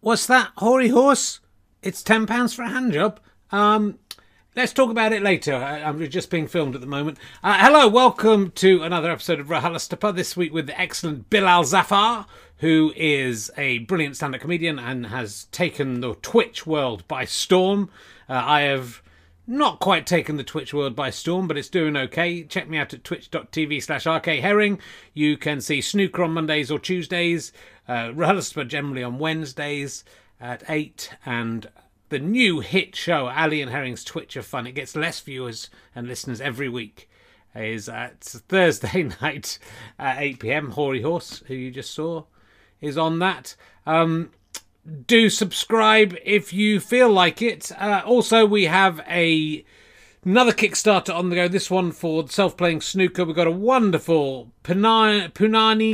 What's that, hoary horse? It's ten pounds for a hand job. Um, let's talk about it later. I, I'm just being filmed at the moment. Uh, hello, welcome to another episode of RHLSTP. This week with the excellent Bilal Zafar, who is a brilliant stand-up comedian and has taken the Twitch world by storm. Uh, I have not quite taken the Twitch world by storm, but it's doing okay. Check me out at twitch.tv slash rkherring. You can see Snooker on Mondays or Tuesdays, uh, RHLSTP generally on Wednesdays at 8, and the new hit show, Ali and Herring's Twitch of Fun. It gets less viewers and listeners every week. Is at Thursday night at 8 pm. Hoary Horse, who you just saw, is on that. Um, do subscribe if you feel like it. Uh, also, we have a another Kickstarter on the go. This one for self-playing snooker. We've got a wonderful Punani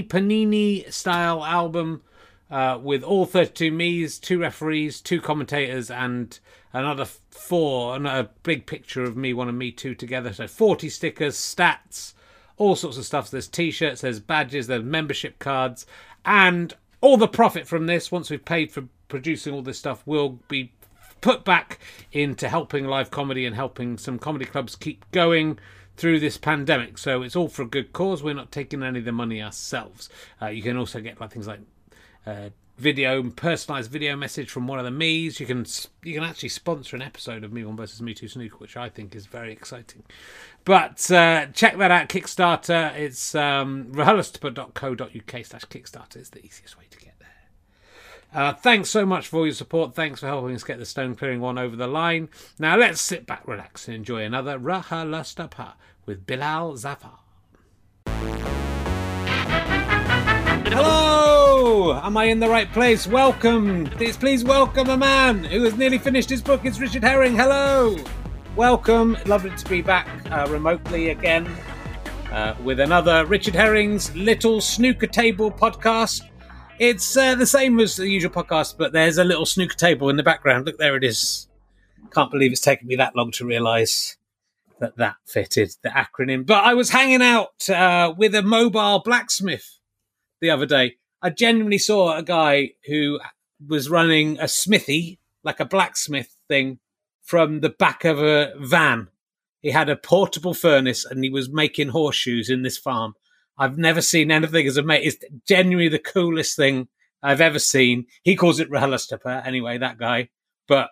Panini style album uh, with all 32 me's, two referees, two commentators, and another four, and a big picture of me, one and me two together. So 40 stickers, stats, all sorts of stuff. There's t-shirts, there's badges, there's membership cards, and all the profit from this, once we've paid for producing all this stuff, will be put back into helping live comedy and helping some comedy clubs keep going through this pandemic. So it's all for a good cause. We're not taking any of the money ourselves. Uh, you can also get like things like uh, video, personalized video message from one of the me's. You can you can actually sponsor an episode of Me One versus Me Two Snooker, which I think is very exciting. But uh, check that out, Kickstarter. It's um, slash Kickstarter is the easiest way to get there. Uh, thanks so much for all your support. Thanks for helping us get the stone clearing one over the line. Now let's sit back, relax, and enjoy another RHLSTP with Bilal Zafar. Hello! Am I in the right place? Welcome! Please, please welcome a man who has nearly finished his book. It's Richard Herring. Hello! Welcome. Lovely to be back uh, remotely again uh, with another Richard Herring's Little Snooker Table podcast. It's uh, the same as the usual podcast, but there's a little snooker table in the background. Look, there it is. Can't believe it's taken me that long to realise that that fitted the acronym. But I was hanging out uh, with a mobile blacksmith the other day. I genuinely saw a guy who was running a smithy, like a blacksmith thing, from the back of a van. He had a portable furnace and he was making horseshoes in this farm. I've never seen anything as amazing. It's genuinely the coolest thing I've ever seen. He calls it RHLSTP anyway, that guy. But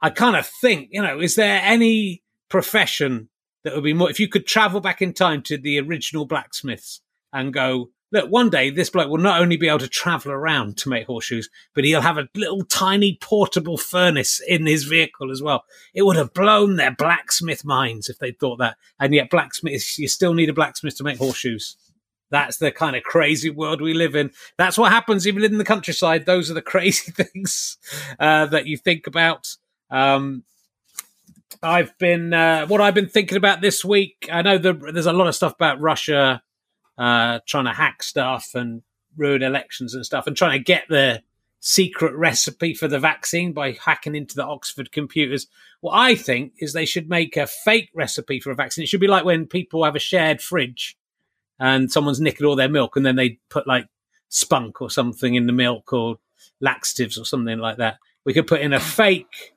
I kind of think, you know, is there any profession that would be more, if you could travel back in time to the original blacksmiths and go, look, one day this bloke will not only be able to travel around to make horseshoes, but he'll have a little tiny portable furnace in his vehicle as well. It would have blown their blacksmith minds if they'd thought that. And yet, blacksmiths, you still need a blacksmith to make horseshoes. That's the kind of crazy world we live in. That's what happens even in the countryside. Those are the crazy things uh, that you think about. Um, I've been uh, what I've been thinking about this week. I know the, there's a lot of stuff about Russia uh, trying to hack stuff and ruin elections and stuff, and trying to get the secret recipe for the vaccine by hacking into the Oxford computers. What I think is they should make a fake recipe for a vaccine. It should be like when people have a shared fridge and someone's nicking all their milk, and then they put like spunk or something in the milk or laxatives or something like that. We could put in a fake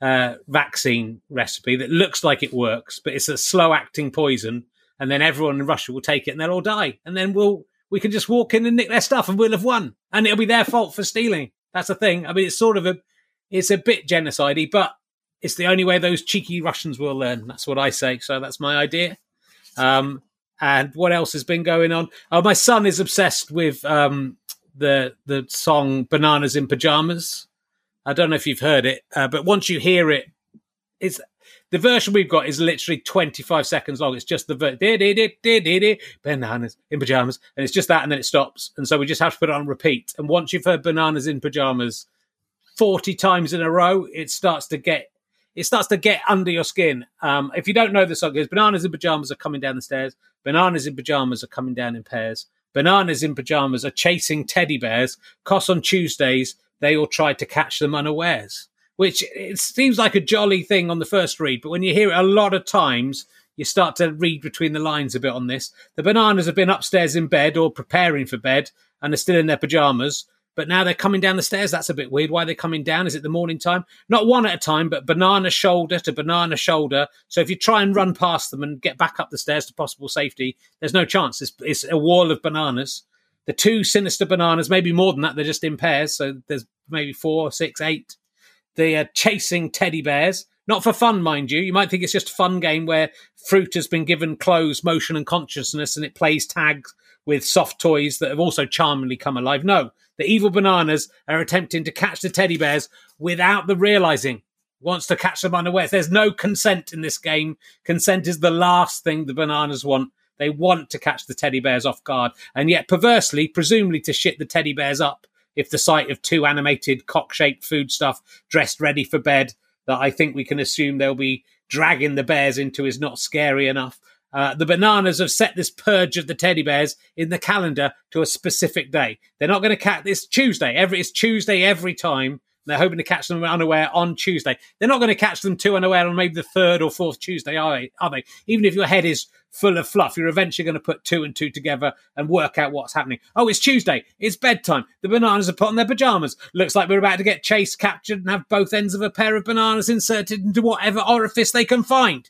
uh, vaccine recipe that looks like it works, but it's a slow acting poison and then everyone in Russia will take it and they'll all die. And then we'll we can just walk in and nick their stuff and we'll have won. And it'll be their fault for stealing. That's the thing. I mean, it's sort of a it's a bit genocidey, but it's the only way those cheeky Russians will learn. That's what I say. So that's my idea. Um, and what else has been going on? Oh, my son is obsessed with um, the the song "Bananas in Pajamas." I don't know if you've heard it, uh, but once you hear it, it's the version we've got is literally 25 seconds long. It's just the ver- bananas in pajamas, and it's just that, and then it stops. And so we just have to put it on repeat. And once you've heard bananas in pajamas 40 times in a row, it starts to get it starts to get under your skin. Um, if you don't know the song, is bananas in pajamas are coming down the stairs. Bananas in pajamas are coming down in pairs. Bananas in pajamas are chasing teddy bears. Cos on Tuesdays, they all tried to catch them unawares which it seems like a jolly thing on the first read, but when you hear it a lot of times, you start to read between the lines a bit on this. The bananas have been upstairs in bed or preparing for bed and are still in their pajamas. but now they're coming down the stairs. That's a bit weird. Why are they coming down? Is it the morning time? Not one at a time, but banana shoulder to banana shoulder. So if you try and run past them and get back up the stairs to possible safety, there's no chance. It's, it's a wall of bananas. The two sinister bananas, maybe more than that, they're just in pairs. So there's maybe four, six, eight. They are uh, chasing teddy bears. Not for fun, mind you. You might think it's just a fun game where fruit has been given clothes, motion, and consciousness, and it plays tag with soft toys that have also charmingly come alive. No, the evil bananas are attempting to catch the teddy bears without the realizing. Wants to catch them unawares. There's no consent in this game. Consent is the last thing the bananas want. They want to catch the teddy bears off guard, and yet perversely, presumably to shit the teddy bears up if the sight of two animated cock shaped food stuff dressed ready for bed that I think we can assume they'll be dragging the bears into is not scary enough. Uh, the bananas have set this purge of the teddy bears in the calendar to a specific day. They're not going to catch this Tuesday. Every it's Tuesday every time. They're hoping to catch them unaware on Tuesday. They're not going to catch them too unaware on maybe the third or fourth Tuesday, are they? Are they? Even if your head is full of fluff, you're eventually going to put two and two together and work out what's happening. Oh, it's Tuesday. It's bedtime. The bananas are put on their pajamas. Looks like we're about to get chased, captured, and have both ends of a pair of bananas inserted into whatever orifice they can find.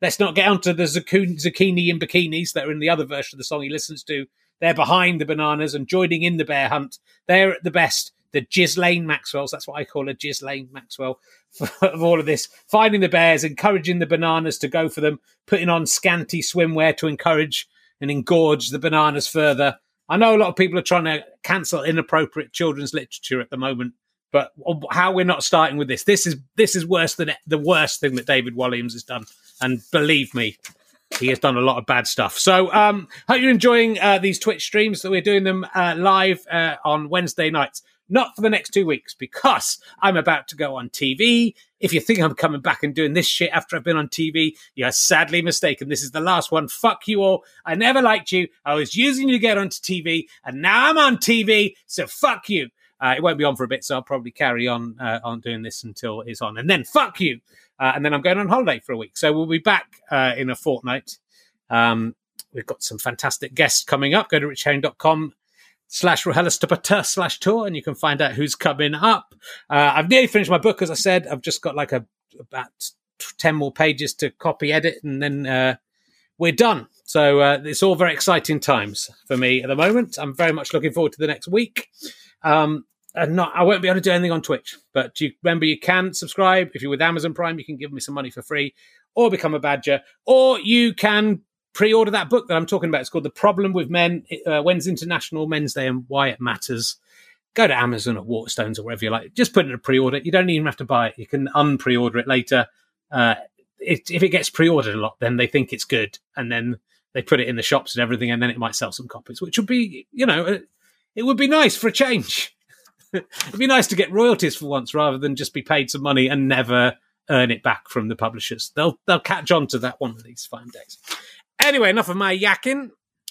Let's not get onto the zucchini in bikinis that are in the other version of the song he listens to. They're behind the bananas and joining in the bear hunt. They're at the best the Ghislaine Maxwells. That's what I call a Ghislaine Maxwell of all of this. Finding the bears, encouraging the bananas to go for them, putting on scanty swimwear to encourage and engorge the bananas further. I know a lot of people are trying to cancel inappropriate children's literature at the moment, but how we're not starting with this? This is this is worse than the worst thing that David Walliams has done, and believe me, he has done a lot of bad stuff. So, um, hope you're enjoying uh, these Twitch streams that we're doing them uh, live uh, on Wednesday nights not for the next two weeks because I'm about to go on TV. If you think I'm coming back and doing this shit after I've been on TV, you're sadly mistaken. This is the last one. Fuck you all. I never liked you. I was using you to get onto TV, and now I'm on TV, so fuck you. Uh, it won't be on for a bit, so I'll probably carry on uh, on doing this until it's on, and then fuck you. Uh, and then I'm going on holiday for a week, so we'll be back uh, in a fortnight. Um, we've got some fantastic guests coming up. Go to richherring.com slash RHLSTP slash tour, and you can find out who's coming up. Uh, I've nearly finished my book, as I said. I've just got like a about ten more pages to copy edit, and then uh, we're done. So uh, it's all very exciting times for me at the moment. I'm very much looking forward to the next week. Um, and not, I won't be able to do anything on Twitch, but you remember you can subscribe if you're with Amazon Prime. You can give me some money for free, or become a badger, or you can pre-order that book that I'm talking about. It's called The Problem with Men. Uh, when's International Men's Day and Why It Matters. Go to Amazon or Waterstones or wherever you like. Just put in a pre-order. You don't even have to buy it. You can unpre-order it later. Uh, it, if it gets pre-ordered a lot, then they think it's good, and then they put it in the shops and everything, and then it might sell some copies, which would be, you know, uh, it would be nice for a change. It'd be nice to get royalties for once, rather than just be paid some money and never earn it back from the publishers. They'll they'll catch on to that one of these fine days. Anyway, enough of my yakking.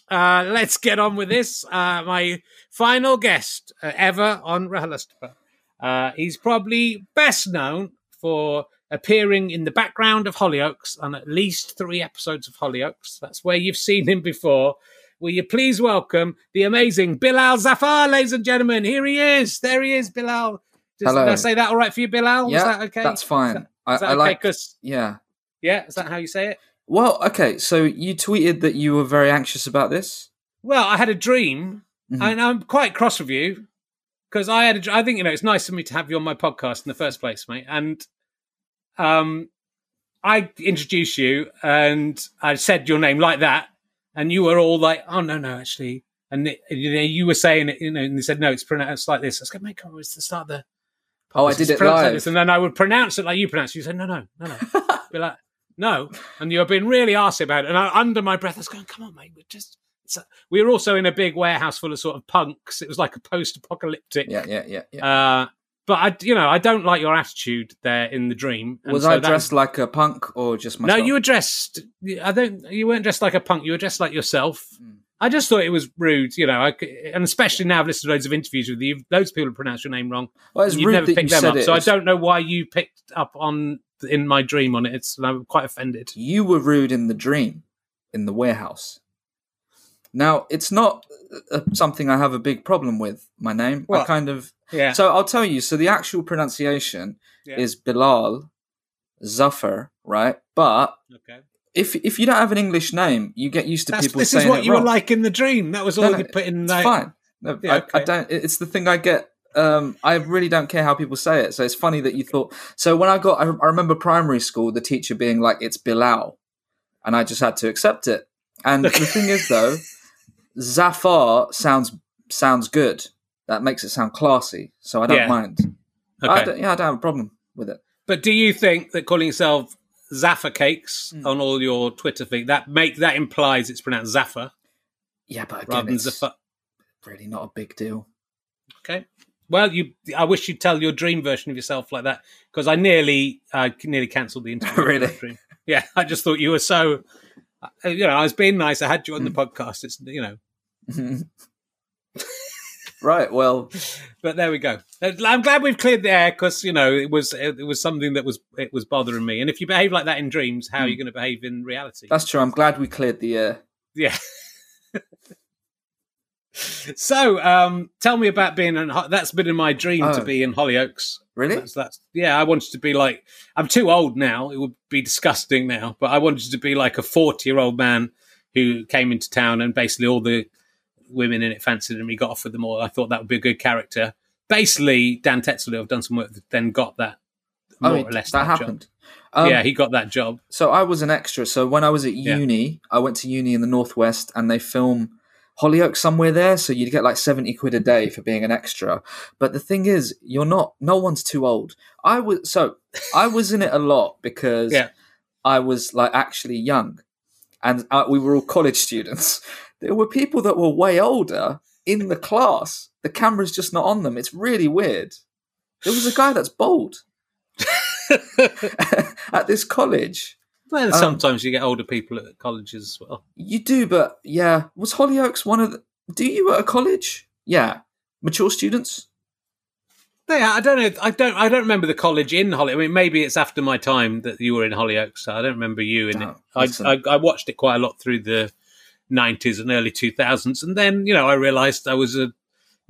Uh, let's get on with this. Uh, my final guest uh, ever on RHLSTP. Uh, he's probably best known for appearing in the background of Hollyoaks on at least three episodes of Hollyoaks. That's where you've seen him before. Will you please welcome the amazing Bilal Zafar, ladies and gentlemen? Here he is. There he is, Bilal. Just, Hello. Did I say that all right for you, Bilal? Yeah, that okay? That's fine. Is that, is that I, I okay? like. Yeah. Yeah. Is that how you say it? Well, okay. So you tweeted that you were very anxious about this. Well, I had a dream, mm-hmm. and I'm quite cross with you because I had. A, I think you know it's nice for me to have you on my podcast in the first place, mate. And um, I introduced you, and I said your name like that, and you were all like, "Oh no, no, actually." And it, you, know, you were saying it, you know, and they said, "No, it's pronounced like this." I was going, "Mate, come on, it's the start of the." Oh, I did it live, like and then I would pronounce it like you pronounce. it. You said, "No, no, no, no." Be like, no. And you're being really arsy about it. And I, under my breath, I was going, come on, mate. We're just. A, we were also in a big warehouse full of sort of punks. It was like a post-apocalyptic. Yeah, yeah, yeah. yeah. Uh, but I, you know, I don't like your attitude there in the dream. And was so I dressed like a punk or just myself? No, you were dressed. I don't. You weren't dressed like a punk. You were dressed like yourself. Mm. I just thought it was rude, you know, I, and especially now I've listened to loads of interviews with you. Loads of people have pronounced your name wrong. Well, it's you've never picked them up, so I don't know why you picked up on in my dream on it. It's I'm quite offended. You were rude in the dream, in the warehouse. Now, it's not uh, something I have a big problem with. My name, I What? kind of. Yeah. So I'll tell you. So the actual pronunciation Yeah. is Bilal Zafar, right? But okay. if if you don't have an English name, you get used to That's, people this saying is what you wrong. were like in the dream. That was all No, no, you put in. It's like, fine. No, Yeah, I, I don't. It's the thing I get. Um, I really don't care how people say it. So it's funny that you thought. So when I got, I, I remember primary school, the teacher being like, "It's Bilal," and I just had to accept it. And the thing is, though, Zafar sounds sounds good. That makes it sound classy. So I don't Yeah. mind. I Okay. don't, yeah, I don't have a problem with it. But do you think that calling yourself Zaffa Cakes Hmm. on all your Twitter feed that make that implies it's pronounced Zaffa Yeah, but rather again, than it's Zaffa? really not a big deal. Okay. Well, you. I wish you'd tell your dream version of yourself like that because I nearly, I nearly cancelled the interview. Really? dream. Yeah, I just thought you were so. uh, You know, I was being nice. I had you on the podcast. It's you know, right. Well, but there we go. Uh, I'm glad we've cleared the air because you know it was it was something that was it was bothering me. And if you behave like that in dreams, how are you going to behave in reality? that's true. I'm glad we cleared the air. Yeah. so, um, tell me about being in. That's been in my dream to Oh. be in Hollyoaks. Really? That's, that's yeah. I wanted to be like. I'm too old now. It would be disgusting now. But I wanted to be like a 40 year old man who came into town and basically all the women in it fancied him. He got off with them all. I thought that would be a good character. Basically, Dan Tetsell, I've done some work. Then got that more I mean, or less that that, happened. Job. Um, yeah, he got that job. So I was an extra. So when I was at Yeah. uni, I went to uni in the northwest, and they film Hollyoaks somewhere there. So you'd get like seventy quid a day for being an extra. But the thing is, you're not. No one's too old. I was so I was in it a lot because Yeah. I was like actually young, and uh, we were all college students. There were people that were way older in the class. The camera's just not on them. It's really weird. There was a guy that's bald at this college. Well, um, sometimes you get older people at colleges as well. You do, but yeah. Was Hollyoaks one of the. Do you at a college? Yeah. Mature students? Yeah, I don't know. I don't. I don't remember the college in Hollyoaks. I mean, maybe it's after my time that you were in Hollyoaks. So I don't remember you in No, it. I. I, I watched it quite a lot through the nineties and early two thousands, and then you know I realised I was a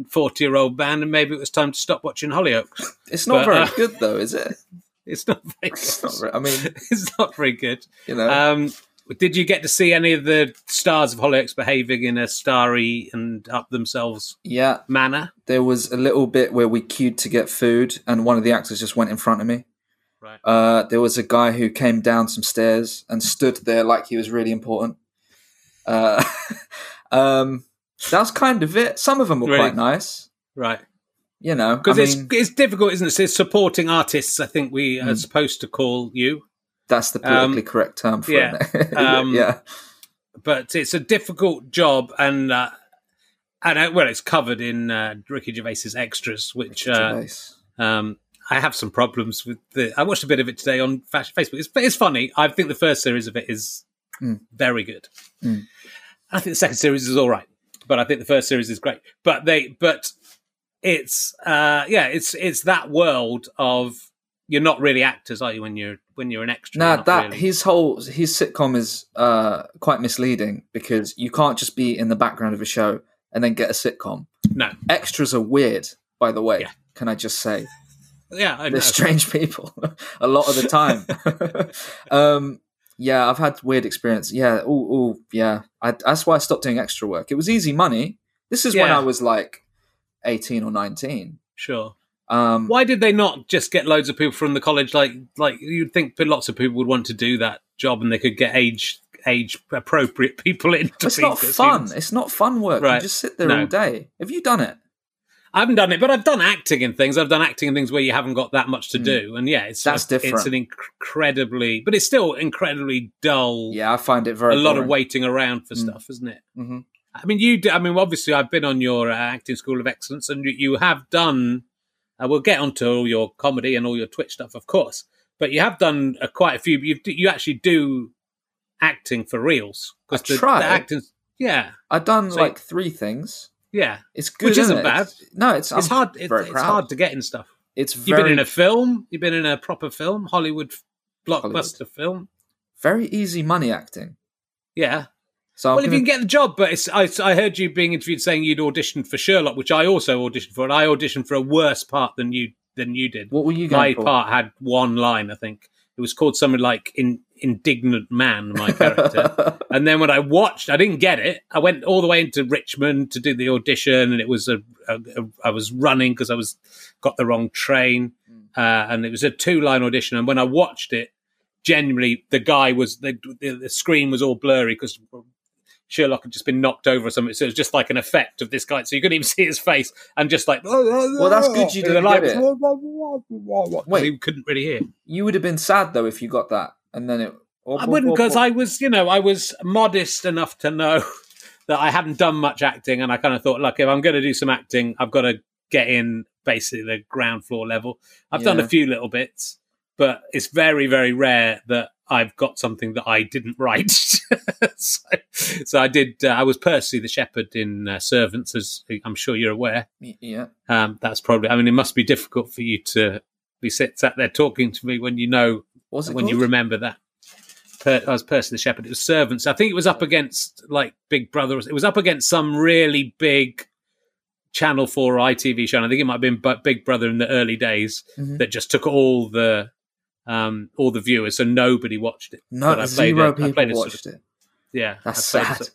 forty-year-old man, and maybe it was time to stop watching Hollyoaks. It's not But, very uh, good, though, is it? It's not very. It's not very, I mean, it's not very good. you know. Um, did you get to see any of the stars of Hollyoaks behaving in a starry and up themselves yeah, manner? there was a little bit where we queued to get food, and one of the actors just went in front of me. Right. Uh, there was a guy who came down some stairs and stood there like he was really important. Uh, um, that's kind of it. Some of them were Really? quite nice. Right. You know, Because it's mean, it's difficult, isn't it? It's supporting artists. I think we are Mm. supposed to call you, that's the politically correct term for yeah. it. Um, yeah. but it's a difficult job, and uh, and uh, well, it's covered in uh, Ricky Gervais's extras, which uh, Gervais. um, I have some problems with. The I watched a bit of it today on Facebook. It's it's funny. I think the first series of it is Mm. very good. Mm. I think the second series is all right, but I think the first series is great. But they but it's uh yeah it's it's that world of you're not really actors, are you? When you're when you're an extra, Nah, that really. his whole his sitcom is uh, quite misleading because you can't just be in the background of a show and then get a sitcom. no, Extras are weird, by the way. Yeah. Can I just say yeah, I they're strange people a lot of the time. um, yeah, I've had weird experience. Yeah, oh, yeah. I, that's why I stopped doing extra work. It was easy money. This is when I was like eighteen or nineteen. sure. Um, Why did they not just get loads of people from the college? Like, like you'd think lots of people would want to do that job, and they could get age age appropriate people in. To it's not fun. students. It's not fun work. You just sit there No. all day. Have you done it? I haven't done it, but I've done acting in things. I've done acting in things where you haven't got that much to Mm. do, and yeah, it's That's a- different. It's an incredibly, but it's still incredibly dull. Yeah, I find it very a lot of waiting around for Mm. stuff, isn't it? hmm I mean, you. Do, I mean, obviously, I've been on your uh, acting school of excellence, and you, you have done. Uh, we'll get onto all your comedy and all your Twitch stuff, of course, but you have done uh, quite a few. You you actually do acting for reals I the, tried. the acting. Yeah, I've done So- like three things. yeah. It's good, Which isn't it? bad. It's- no, it's It's I'm hard. It, it's hard to get in stuff. It's very, You've been in a film. You've been in a proper film, Hollywood blockbuster film. very easy money acting. Yeah, So I'm Well, if gonna- you can get the job, but it's, I, I heard you being interviewed saying you'd auditioned for Sherlock, which I also auditioned for, and I auditioned for a worse part than you than you did. what were you My for? part had one line, I think. It was called something like in, "Indignant Man." My character, and then when I watched, I didn't get it. I went all the way into Richmond to do the audition, and it was a, a, a I was running because I was got the wrong train, uh, and it was a two line audition. And when I watched it, genuinely, the guy was the the, the screen was all blurry because Sherlock had just been knocked over or something. So it was just like an effect of this guy. So you couldn't even see his face, and just like well, that's good you didn't get it. Wait, you couldn't really hear. you would have been sad though if you got that, and then it. I wouldn't because I was, you know, I was modest enough to know that I hadn't done much acting, and I kind of thought, look, if I'm going to do some acting, I've got to get in basically the ground floor level. I've done a few little bits, but it's very, very rare that I've got something that I didn't write. so, so I did. Uh, I was Percy the shepherd in uh, Servants, as I'm sure you're aware. Yeah. Um, that's probably. I mean, it must be difficult for you to be sit, sat there talking to me when you know when you remember that. Per, I was Percy the Shepherd. It was Servants. I think it was up against like Big Brother. It was up against some really big Channel Four ITV show. And I think it might have been Big Brother in the early days Mhm. that just took all the um, all the viewers, so nobody watched it. No, But I played zero I people played a sort watched it. Yeah, That's I sad. sort-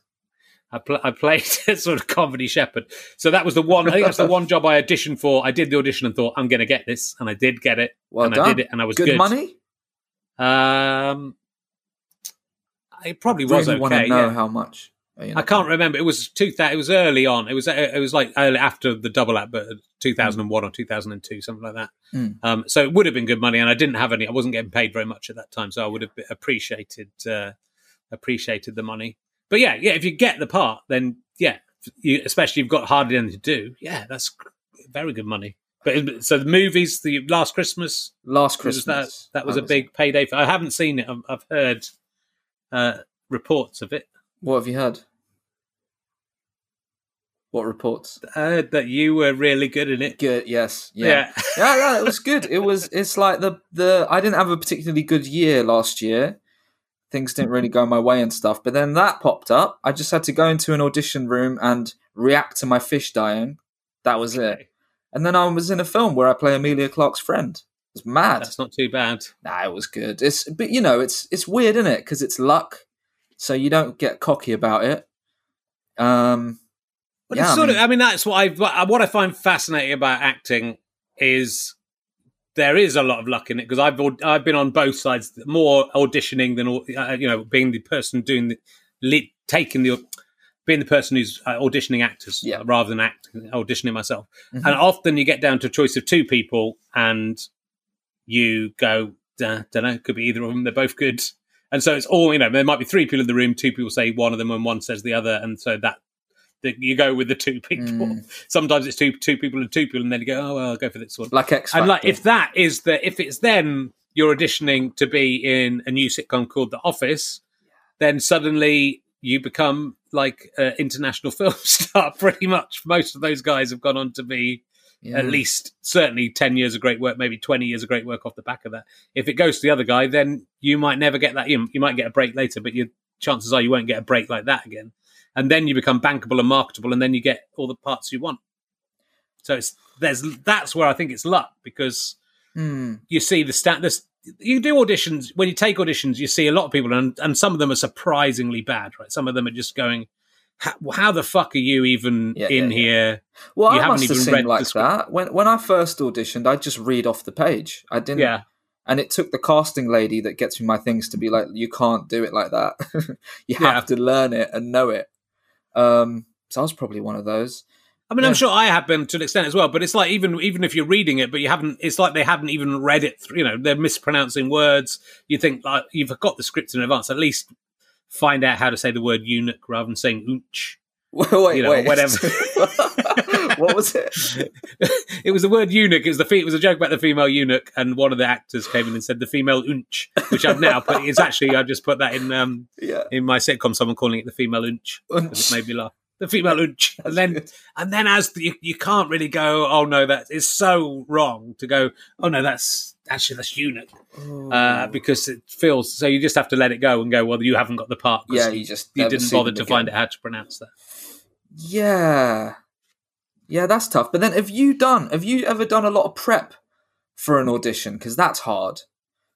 I, pl- I played sort of comedy shepherd. So that was the one. I think that's the one job I auditioned for. I did the audition and thought I'm going to get this, and I did get it, Well and done. I did it, and I was good, good. money. Um, it probably was really want to know yeah. how much. You know. I can't remember. It was two. It was early on. It was. It was like early after the double app, but two thousand and one or two thousand and two, something like that. Mm. Um, so it would have been good money, and I didn't have any. I wasn't getting paid very much at that time, so I would have appreciated uh, appreciated the money. But yeah, yeah. If you get the part, then yeah, you, especially if you've got hardly anything to do. Yeah, that's very good money. But so the movies, the Last Christmas, Last Christmas. that that was a big payday. For, I haven't seen it. I've, I've heard uh, reports of it. What have you heard? What reports? I heard that you were really good in it. Good. Yes. Yeah. Yeah. yeah, yeah, it was good. It was. It's like the the. I didn't have a particularly good year last year. Things didn't really go my way and stuff. But then that popped up. I just had to go into an audition room and react to my fish dying. That was it. And then I was in a film where I play Emilia Clarke's friend. It was mad. That's not too bad. Nah, it was good. It's but you know, it's it's weird, isn't it? Because it's luck, so you don't get cocky about it. Um, But Yeah, it's I sort mean- of. I mean, that's what I what I find fascinating about acting is there is a lot of luck in it because I've I've been on both sides, more auditioning than uh, you know, being the person doing the taking the being the person who's uh, auditioning actors Yeah. rather than acting auditioning myself. Mhm. And often you get down to a choice of two people, and you go, I don't know, could be either of them. They're both good. And so it's all, you know, there might be three people in the room, two people say one of them and one says the other. And so that, that you go with the two people. Mm. Sometimes it's two two people and two people, and then you go, oh, well, I'll go for this one. like X and like, if that is the, if it's then you're auditioning to be in a new sitcom called The Office, then suddenly you become like an international film star pretty much. Most of those guys have gone on to be Yeah. at least certainly 10 years of great work, maybe 20 years of great work off the back of that. If it goes to the other guy, then you might never get that. You, you might get a break later, but your chances are you won't get a break like that again. And then you become bankable and marketable, and then you get all the parts you want. So it's there's that's where I think it's luck because Hmm. you see the stat. This you do auditions when you take auditions, you see a lot of people, and and some of them are surprisingly bad. Right, some of them are just going, "How, how the fuck are you even Yeah, in yeah, here?" Well, You I haven't must have seemed read like that when when I first auditioned. I just read off the page. I didn't. Yeah, And it took the casting lady that gets me my things to be like, you can't do it like that. you have to learn it and know it. Um, so I was probably one of those. I mean, Yeah. I'm sure I have been to an extent as well, but it's like even even if you're reading it, but you haven't, it's like they haven't even read it. Through, you know, they're mispronouncing words. You think like you've got the script in advance. At least find out how to say the word eunuch rather than saying unch. wait, wait, You know, wait. whatever. what was it? it was the word eunuch. It was the fe- it was a joke about the female eunuch, and one of the actors came in and said the female unch, which I've now put. It's actually I've just put that in um Yeah. in my sitcom. Someone calling it the female unch because it made me laugh. the female unch, and then good. and then as the, you, you can't really go, oh no, that is so wrong to go, oh no, that's actually that's eunuch uh, because it feels so. You just have to let it go and go. Well, you haven't got the part yeah, you, just you didn't bother to find out how to pronounce that. Yeah, yeah, that's tough. But then, have you done? Have you ever done a lot of prep for an audition? Because that's hard.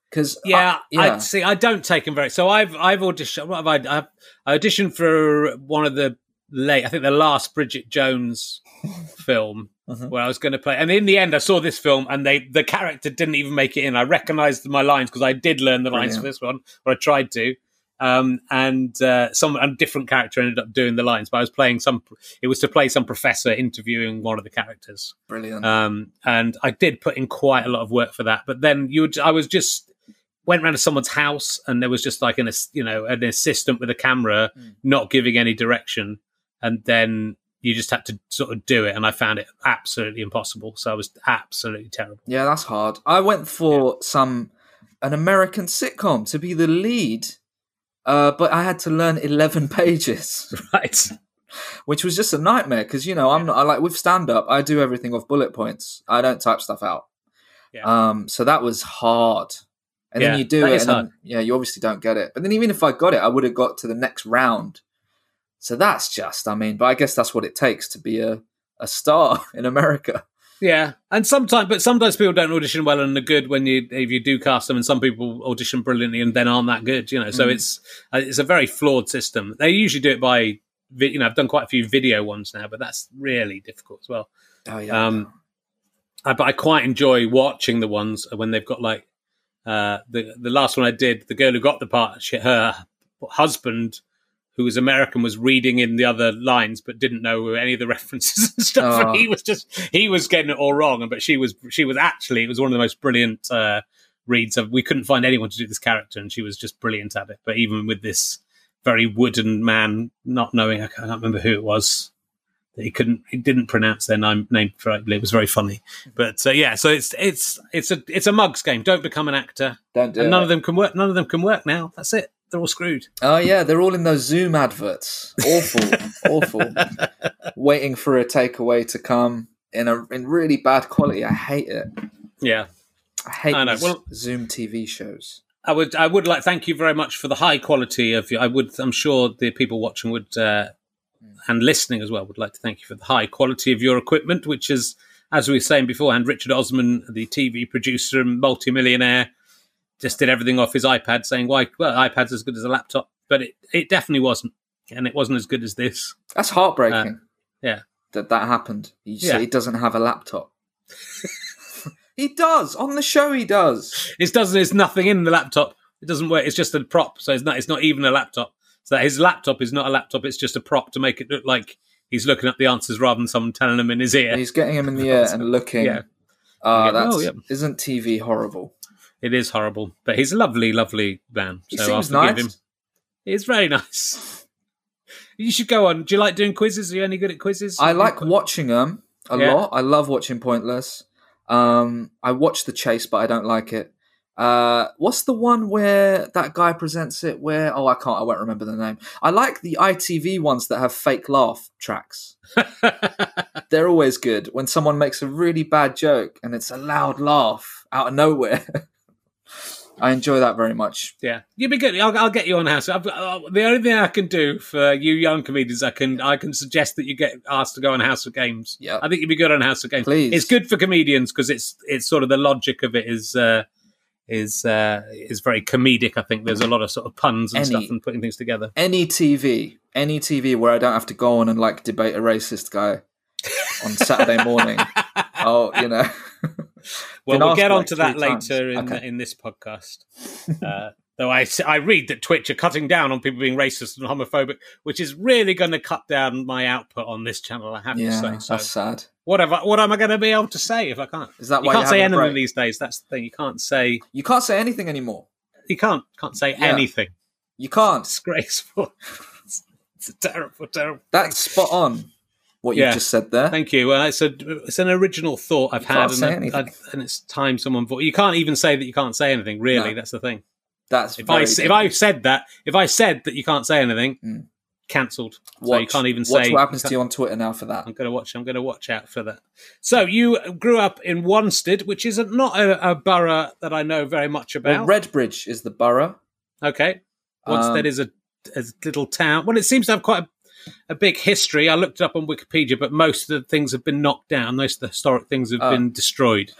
Because Yeah, yeah. I see. I don't take them very. So I've I've auditioned. What have I? I've, I auditioned for one of the late. I think the last Bridget Jones film Mhm. where I was going to play. And in the end, I saw this film, and they the character didn't even make it in. I recognised my lines because I did learn the lines for this one, or I tried to. Um, and uh, some a different character ended up doing the lines, but I was playing some. It was to play some professor interviewing one of the characters. brilliant. Um, and I did put in quite a lot of work for that. But then you, would, I was just went round to someone's house, and there was just like an, you know, an assistant with a camera, Mm. not giving any direction, and then you just had to sort of do it. And I found it absolutely impossible. So I was absolutely terrible. yeah, that's hard. I went for some an American sitcom to be the lead, uh, but I had to learn eleven pages. Right? which was just a nightmare because you know I'm not I like with stand up I do everything off bullet points I don't type stuff out Yeah. um so that was hard and Yeah, then you do it and then, yeah you obviously don't get it but then even if I got it I would have got to the next round so that's just I mean but I guess that's what it takes to be a a star in America Yeah, and sometimes, but sometimes people don't audition well and are good when you if you do cast them, and some people audition brilliantly and then aren't that good. You know, so Mm. it's uh, it's a very flawed system. They usually do it by, you know, I've done quite a few video ones now, but that's really difficult as well. oh yeah Um, I, but I quite enjoy watching the ones when they've got like uh, the the last one I did. The girl who got the part, she, her husband, who was American, was reading in the other lines but didn't know any of the references and stuff. Oh. And he was just he was getting it all wrong. But she was she was actually it was one of the most brilliant uh, reads of. We couldn't find anyone to do this character, and she was just brilliant at it. But even with this very wooden man, not knowing I can't remember who it was he couldn't he didn't pronounce their name, name correctly. It was very funny. But uh, yeah, so it's it's it's a it's a mugs game. Don't become an actor. don't do And it none of them can work. None of them can work now. That's it. They're all screwed. oh yeah they're all in those Zoom adverts awful awful waiting for a takeaway to come in a in really bad quality I hate it Yeah, I hate I Well- Zoom TV shows. I would I would like thank you very much for the high quality of. Your I would I'm sure the people watching would uh, and listening as well would like to thank you for the high quality of your equipment, which is as we were saying beforehand. Richard Osman, the TV producer and multimillionaire, just did everything off his iPad, saying why well iPad's as good as a laptop, but it it definitely wasn't, and it wasn't as good as this. That's heartbreaking. yeah. that that happened. He Yeah. he doesn't have a laptop. he does on the show. He does. It doesn't. There's nothing in the laptop. It doesn't work. It's just a prop. So it's not. It's not even a laptop. So his laptop is not a laptop. It's just a prop to make it look like he's looking up the answers rather than someone telling him in his ear. He's getting him in the air and looking. Yeah. Ah, Yeah. that's Oh, yeah. isn't TV horrible? It is horrible, but he's a lovely, lovely man. He so I'll seems forgive nice. him. He's very nice. You should go on. Do you like doing quizzes? Are you any good at quizzes? I like watching them a Yeah. lot. I love watching Pointless. Um, I watch The Chase, but I don't like it. Uh, what's the one where that guy presents it? Where oh, I can't. I won't remember the name. I like the ITV ones that have fake laugh tracks. They're always good when someone makes a really bad joke and it's a loud laugh out of nowhere. I enjoy that very much. Yeah, you'd be good. I'll, I'll get you on house. I've, uh, the only thing I can do for you young comedians, I can I can suggest that you get asked to go on House of Games. Yeah. I think you'd be good on House of Games. Please. It's good for comedians because it's it's sort of the logic of it is uh, is uh, is very comedic. I think there's a lot of sort of puns and Any- stuff and putting things together. Any TV, any TV where I don't have to go on and like debate a racist guy on Saturday morning. oh, you know. Well, we'll get like onto that times. later in Okay. in this podcast. Uh, though I read that Twitch are cutting down on people being racist and homophobic, which is really going to cut down my output on this channel. I have to say. So, that's sad. what have I, what am I going to be able to say if I can't? Is that You why can't say anything these days. That's the thing. You can't say You can't say anything anymore. you can't can't say Yeah. anything. You can't. It's Disgraceful. it's, it's a terrible, terrible. That's spot on. What you Yeah. just said there. Thank you. Uh, it's a it's an original thought I've You had, can't and, say I- and it's time someone. vo- You can't even say that you can't say anything. Really, No. that's the thing. That's If I very s- good. if I said that if I said that you can't say anything, Mm. cancelled. So you can't even watch say what happens to you on Twitter now for that. I'm going to watch. I'm going to watch out for that. So you grew up in Wanstead, which is not a, a borough that I know very much Well, about. Redbridge is the borough. okay, Wanstead Um, is a, a little town. Well, it seems to have quite a, a big history. I looked it up on Wikipedia, but most of the things have been knocked down. Most of the historic things have Oh. been destroyed.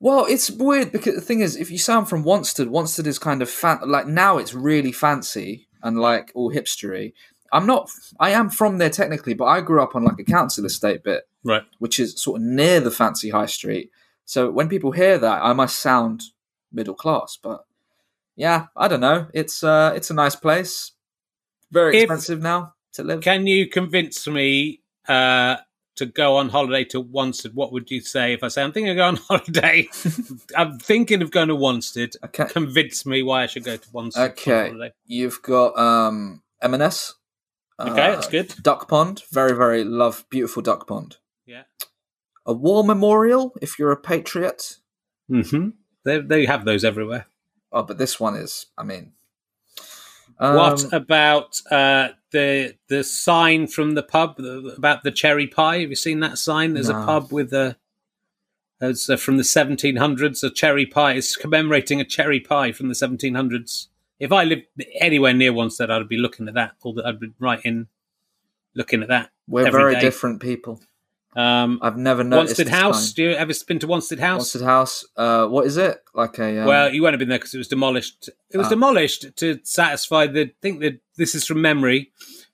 Well, it's weird because the thing is, if you sound from Wanstead, Wanstead is kind of fan- like now it's really fancy and like all hipstery. I'm not. I am from there technically, but I grew up on like a council estate bit, Right. which is sort of near the fancy high street. So when people hear that, I must sound middle class. But yeah, I don't know. It's uh, it's a nice place. Very If- expensive now to live. Can you convince me uh, to go on holiday to Wanstead? What would you say if I say I'm thinking of going on holiday? I'm thinking of going to Wanstead. Okay, Convince me why I should go to Wanstead. Okay. you've got um, M&S. Okay, uh, that's good. Duck Pond, very very love, beautiful duck pond. Yeah. A war memorial if you're a patriot. Mm-hmm. They they have those everywhere. Oh, but this one is, I mean, um, what about uh, the the sign from the pub about the cherry pie? Have you seen that sign? There's No. a pub with a. It's uh, from the 1700s. A cherry pie. It's commemorating a cherry pie from the 1700s. If I lived anywhere near Wanstead, I'd be looking at that. Or that I'd be right in, looking at that. we're very day. different people. Um, I've never noticed Wanstead House. Do you ever been to Wanstead House? Wanstead House. Uh, what is it? Like a um, Well, you won't have been there because it was demolished. It was Ah. demolished to satisfy the. I think that this is from memory,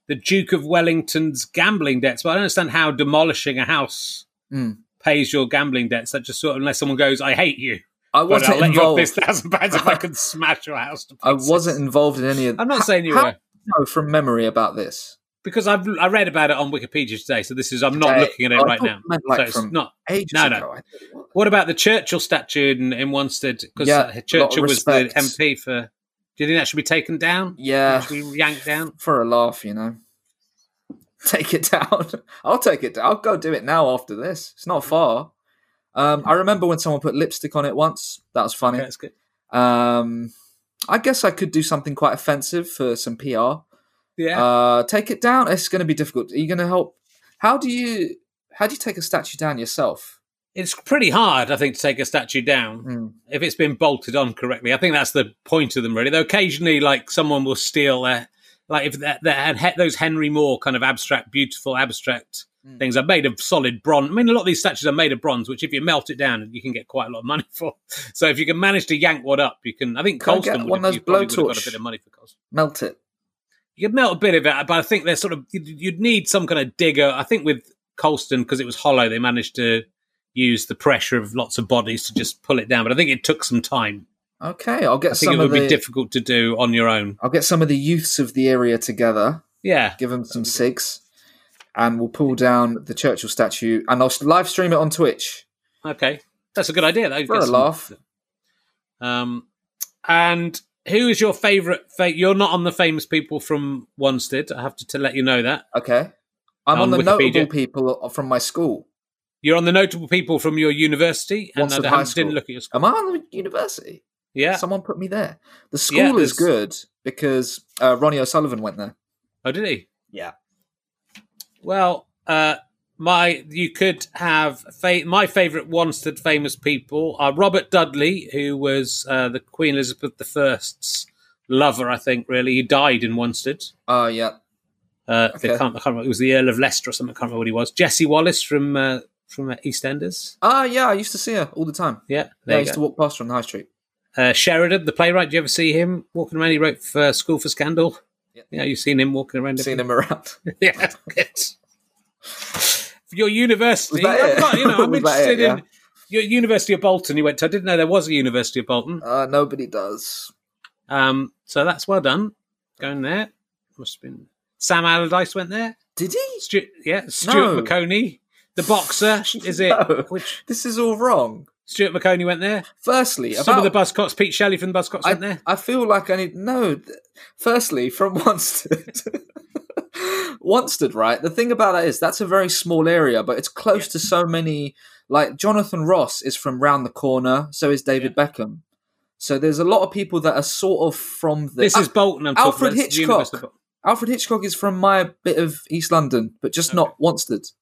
the Duke of Wellington's gambling debts. But I don't understand how demolishing a house Mm. pays your gambling debts. That just sort of unless someone goes, "I hate you," I wasn't I'll let you involved. this thousand pounds if I can smash your house. To I wasn't involved in any of. I'm not saying you how were you from memory about this. Because I've I read about it on Wikipedia today. So this is I'm not Today? looking at it Oh, I right now. like, so it's not. Ages No, no. ago. I thought it was. What about the Churchill statue in, in Wanstead? Because Yeah, uh, Churchill was the. MP for. Do you think that should be taken down? Yeah, Should be yanked down? for a laugh, you know. Take it down. I'll take it down. I'll go do it now after this. It's not far. Um, I remember when someone put lipstick on it once. That was funny. Okay, that's good. Um, I guess I could do something quite offensive for some PR. Yeah. Uh, take it down. It's going to be difficult. Are you going to help? How do you? How do you take a statue down yourself? it's pretty hard, I think, to take a statue down Hmm. if it's been bolted on correctly. I think that's the point of them, really. Though occasionally, like someone will steal their, like if they had he- those Henry Moore kind of abstract, beautiful abstract Mm. things are made of solid bronze. I mean, a lot of these statues are made of bronze, which if you melt it down, you can get quite a lot of money for. So if you can manage to yank one up, you can. I think Can I get one would of those would got a bit of money for Colston. Melt it. You could melt a bit of it, but I think there's sort of you'd, need some kind of digger. I think with Colston because it was hollow, they managed to use the pressure of lots of bodies to just pull it down. But I think it took some time. Okay, I'll get I think some it would the. be difficult to do on your own. I'll get some of the youths of the area together. Yeah, give them some cigs, and we'll pull down the Churchill statue, and I'll live stream it on Twitch okay, that's a good idea. That for a laugh. Um, and who is your favourite? Fa- you're not on the famous people from Wanstead. I have to, to let you know that Okay, I'm On on, the Wikipedia. notable people from my school. you're on the notable people from your university. And Wanstead I High didn't look at your school. Am I on the university? Yeah. Someone put me there. The school Yeah, is good because uh, Ronnie O'Sullivan went there. Oh, did he? Yeah. Well, uh, my you could have fa- my favourite Wanstead famous people are Robert Dudley, who was uh, the Queen Elizabeth I's lover. I think really he died in Wanstead. Oh yeah. Uh, they Okay. can't, I can't remember. It was the Earl of Leicester or something. I can't remember what he was. Jessie Wallace from uh, from uh, EastEnders. Ah yeah, I used to see her all the time. Yeah, Yeah, I used go. to walk past her on the high street. Uh, Sheridan, the playwright. Do you ever see him walking around? He wrote for School for Scandal. Yeah. Yeah, you've seen him walking around. Seen him around. yeah. Good. Your university, Was that I've it? got- you know, I'm interested it, yeah? in your University of Bolton. You went to. I didn't know there was a University of Bolton. Uh, nobody does. Um, so that's well done. Going there must have been Sam Allardyce went there. Did he? Stu- yeah, Stuart No. Maconie, the boxer. Is it No. which This is all wrong. Stuart Maconie went there? Firstly, Some of the Buzzcocks, Pete Shelley from the Buzzcocks went there. I feel like I need no. th- Firstly, from Wanstead, Wanstead, right? The thing about that is that's a very small area, but it's close to so many. Like Jonathan Ross is from round the corner, so is David Beckham. So there's a lot of people that are sort of from the. This is ah, Bolton. I'm Alfred about. This the Hitchcock. Of Alfred Hitchcock is from my bit of East London, but just not Wanstead.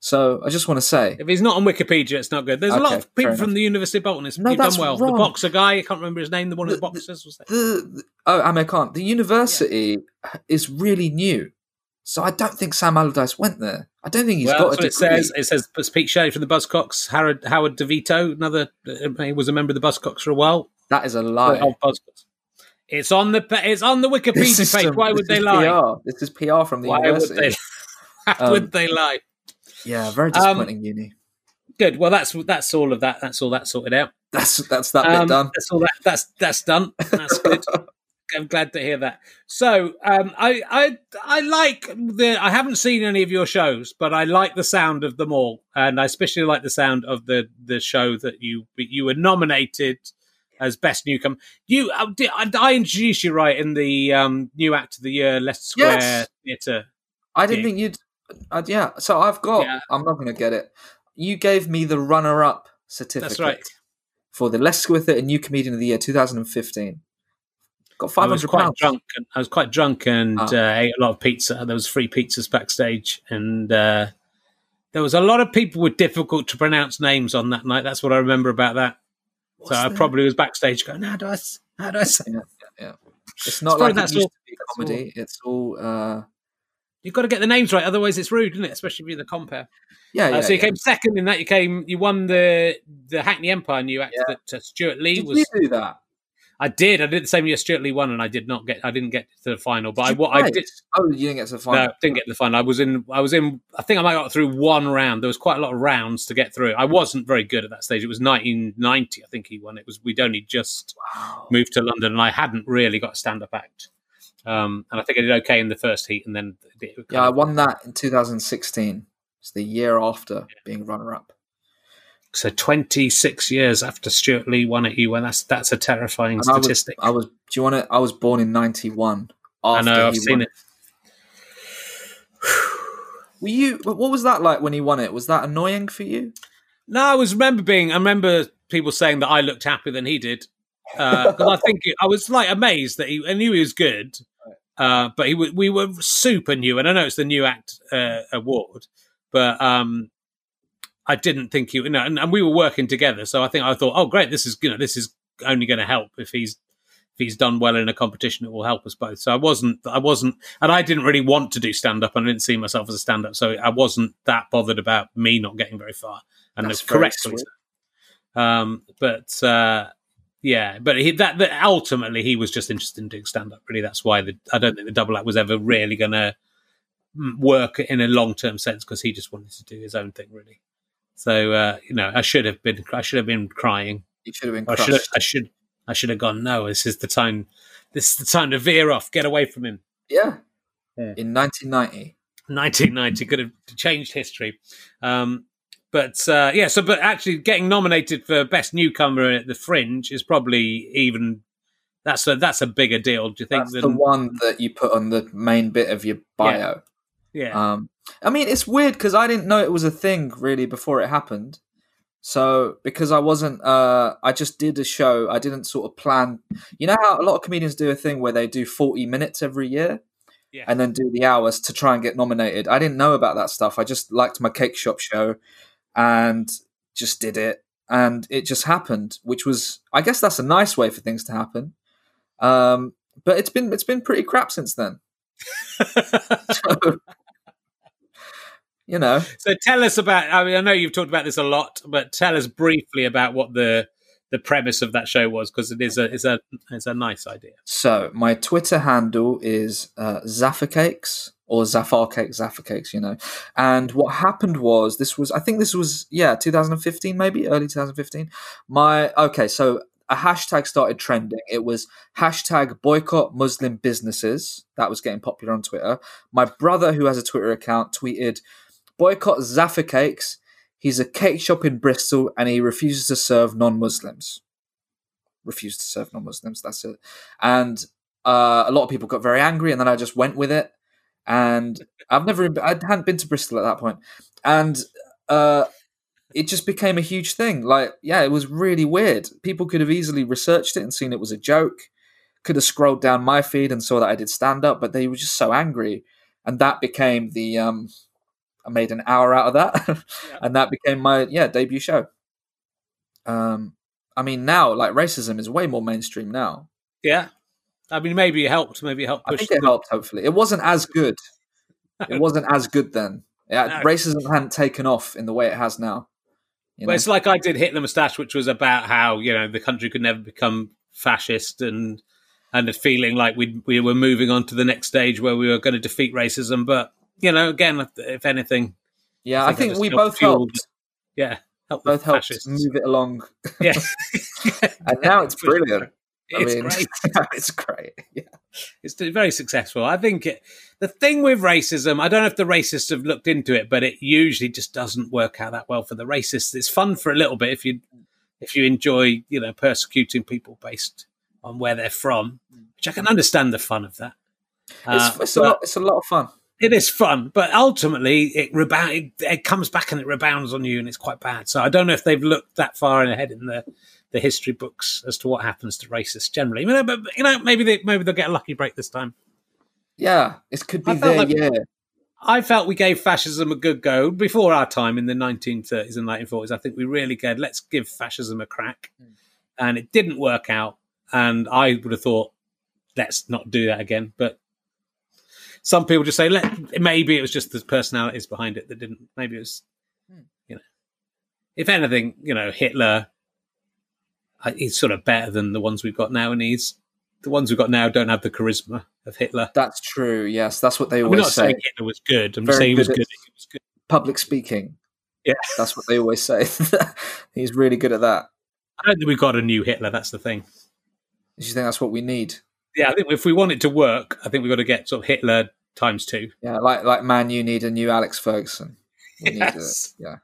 So I just want to say, If he's not on Wikipedia, it's not good. There's a lot of people from the University of Bolton. It's, No, done well. The boxer guy, I can't remember his name. The one of the boxers was that? the, oh Amir Khan, the university is really new, so I don't think Sam Allardyce went there. I don't think he's Well, got a what it says. It says Pete Shea from the Buzzcocks, Howard, Howard Devoto, another, uh, he was a member of the Buzzcocks for a while. That is a lie. Buzzcocks. It's on the it's on the Wikipedia is page. Why would this they is lie? PR. This is PR from the Why would university. they? How Um, would they lie? Yeah, very Um, disappointing uni. Good. Well, that's that's all of that. That's all that sorted out. That's that's that Um, bit done. That's all that. That's that's done. That's good. I'm glad to hear that. So, um, I, I, I like the. I haven't seen any of your shows, but I like the sound of them all, and I especially like the sound of the the show that you you were nominated as best newcomer. You, uh, I, I introduced you right in the um, new act of the year Leicester Square Yes. Theatre. I didn't gig. think you'd. Uh, yeah, so I've got. Yeah. I'm not going to get it. You gave me the runner-up certificate. That's right. For the Leicester Square Theatre New Comedian of the Year 2015. Got I was quite pounds. drunk. And, I was quite drunk and Ah. uh, ate a lot of pizza. There was free pizzas backstage, and uh, there was a lot of people with difficult to pronounce names on that night. That's what I remember about that. so I probably was backstage going, "How do I? How do I say?" Yeah, yeah, yeah. It's not probably like it that's used all- to be that's comedy. It's all. Uh, You've got to get the names right, otherwise it's rude, isn't it? Especially if you're the compare. yeah, Uh, yeah. so you came second in that. You came. You won the the Hackney Empire new act that uh, Stewart Lee Did was. you do that? I did. I did the same year Stewart Lee won, and I did not get. I didn't get to the final, but I Did you what I did. Oh, you didn't get to the final. No, didn't get to the final. I was in. I was in. I think I might have got through one round. There was quite a lot of rounds to get through. I wasn't very good at that stage. It was 1990. I think he won. It was. We'd only just Wow. moved to London, and I hadn't really got a stand-up act. Um, and I think I did okay in the first heat, and then Yeah, I won that in 2016. It's the year after being runner-up. So 26 years after Stewart Lee won it, you won. That's that's a terrifying And I was, statistic. I was. Do you want to? I was born in '91. I know. I've seen won it. Were you? What was that like when he won it? Was that annoying for you? No, I was remember being. I remember people saying that I looked happier than he did Uh, because I think I was like amazed that he. I knew he was good, uh, but he we were super new, and I know it's the new act uh, award, but um, I didn't think he. You know, and, and we were working together, so I think I thought, oh, great, this is you know this is only going to help if he's if he's done well in a competition, it will help us both. So I wasn't, I wasn't, and I didn't really want to do stand up, and I didn't see myself as a stand up, so I wasn't that bothered about me not getting very far, and That's that's very correctly so. Um, but uh, yeah, but he, that, that ultimately he was just interested in doing stand up. Really, that's why the I don't think the double act was ever really going to work in a long term sense because he just wanted to do his own thing, really. So uh, you know, I should have been, I should have been crying. You should have been I should, have, I should, I should have gone. No, this is the time. This is the time to veer off. Get away from him. Yeah. Yeah. In 1990. 1990 could have changed history. Um, but uh, yeah, so but actually getting nominated for best newcomer at the Fringe is probably even that's a that's a bigger deal. Do you think? That's than, the one that you put on the main bit of your bio. Yeah, Um, I mean, it's weird because I didn't know it was a thing really before it happened. So because I wasn't, uh, I just did a show. I didn't sort of plan. You know how a lot of comedians do a thing where they do forty minutes every year, Yeah. and then do the hours to try and get nominated. I didn't know about that stuff. I just liked my cake shop show, and just did it, and it just happened. Which was, I guess, that's a nice way for things to happen. Um, but it's been it's been pretty crap since then. So, you know, so tell us about. I mean, I know you've talked about this a lot, but tell us briefly about what the the premise of that show was because it is a it's a it's a nice idea. So my Twitter handle is uh, Zaffa Cakes or Zafar Cakes, Zaffa Cakes, you know. And what happened was this was I think this was yeah 2015 maybe early 2015. My okay, so a hashtag started trending. It was hashtag boycott Muslim businesses. That was getting popular on Twitter. My brother, who has a Twitter account, tweeted boycott Zaffa Cakes. He's a cake shop in Bristol and he refuses to serve non-Muslims. Refused to serve non-Muslims. That's it. And uh, a lot of people got very angry, and then I just went with it. And I've never, I hadn't been to Bristol at that point, and uh, it just became a huge thing. Like, yeah, it was really weird. People could have easily researched it and seen it was a joke, could have scrolled down my feed and saw that I did stand up, but they were just so angry, and that became the um. I made an hour out of that, yeah. and that became my yeah debut show. Um, I mean, now like racism is way more mainstream now. Yeah, I mean, maybe it helped. Maybe it helped. I think it helped. Hopefully, it wasn't as good. it wasn't as good then. Yeah, no. racism hadn't taken off in the way it has now. You know? Well, it's like I did Hitler Moustache, which was about how you know the country could never become fascist and and a feeling like we we were moving on to the next stage where we were going to defeat racism. But you know, again, if, anything, yeah, I think, I think we both fueled, helped. Yeah, helped both helped fascists. move it along. Yeah, and now it's brilliant. I it's mean, great. it's great. Yeah, it's very successful. I think it, the thing with racism, I don't know if the racists have looked into it, but it usually just doesn't work out that well for the racists. It's fun for a little bit if you if you enjoy, you know, persecuting people based on where they're from, which I can understand the fun of that. Uh, it's, it's a lot. It's a lot of fun. It is fun, but ultimately it rebound. It, it comes back and it rebounds on you, and it's quite bad. So I don't know if they've looked that far ahead in the the history books as to what happens to racists generally. You know, but you know, maybe they maybe they'll get a lucky break this time. Yeah, it could be there. Like, yeah, I felt we gave fascism a good go before our time in the 1930s and 1940s. I think we really gave let's give fascism a crack, mm. and it didn't work out. And I would have thought let's not do that again. But some people just say let maybe it was just the personalities behind it that didn't. Maybe it was, mm. you know, if anything, you know, Hitler he's sort of better than the ones we've got now, and he's the ones we've got now don't have the charisma of Hitler. That's true. Yes, that's what they always I'm not say. Saying Hitler was good. I'm Very saying he was good. good. He was good. Public speaking. Yeah, that's what they always say. he's really good at that. I don't think we've got a new Hitler. That's the thing. Do you think that's what we need? Yeah, I think if we want it to work, I think we've got to get sort of Hitler times two. Yeah, like like man, you need a new Alex Ferguson. We yes. yeah.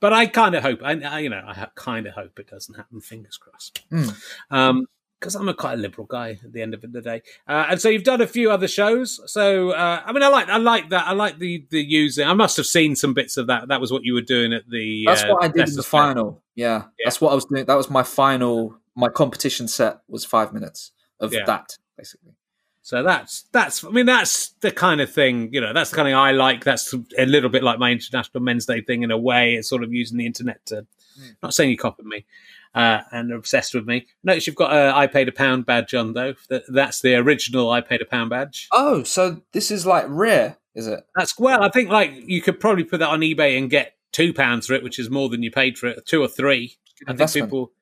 But I kind of hope, I, I, you know, I kind of hope it doesn't happen. Fingers crossed. Mm. Um, because I'm a quite a liberal guy at the end of the day. Uh, and so you've done a few other shows. So uh, I mean, I like I like that. I like the the using. I must have seen some bits of that. That was what you were doing at the. That's uh, what I did in the final. Yeah. yeah, that's what I was doing. That was my final. My competition set was five minutes of yeah. that basically. So that's that's I mean that's the kind of thing you know that's the kind of I like. That's a little bit like my International Men's Day thing in a way. It's sort of using the internet to mm. not saying you copied me uh, and obsessed with me. Notice you've got a I paid a pound badge on though. That, that's the original I paid a pound badge. Oh, so this is like rare, is it? That's well. I think like you could probably put that on eBay and get two pounds for it, which is more than you paid for it. Two or three. I think people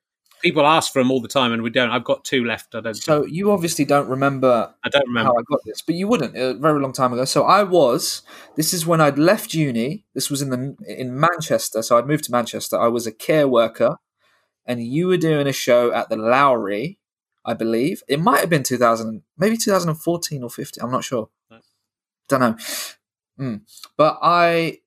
people ask for them all the time, and we don't. I've got two left. I don't. So think. you obviously don't remember. I don't remember how I got this, but you wouldn't a very long time ago. So I was. This is when I'd left uni. This was in the in Manchester. So I'd moved to Manchester. I was a care worker, and you were doing a show at the Lowry. I believe it might have been 2000, maybe 2014 or 15. I'm not sure. No. Don't know. Mm. But I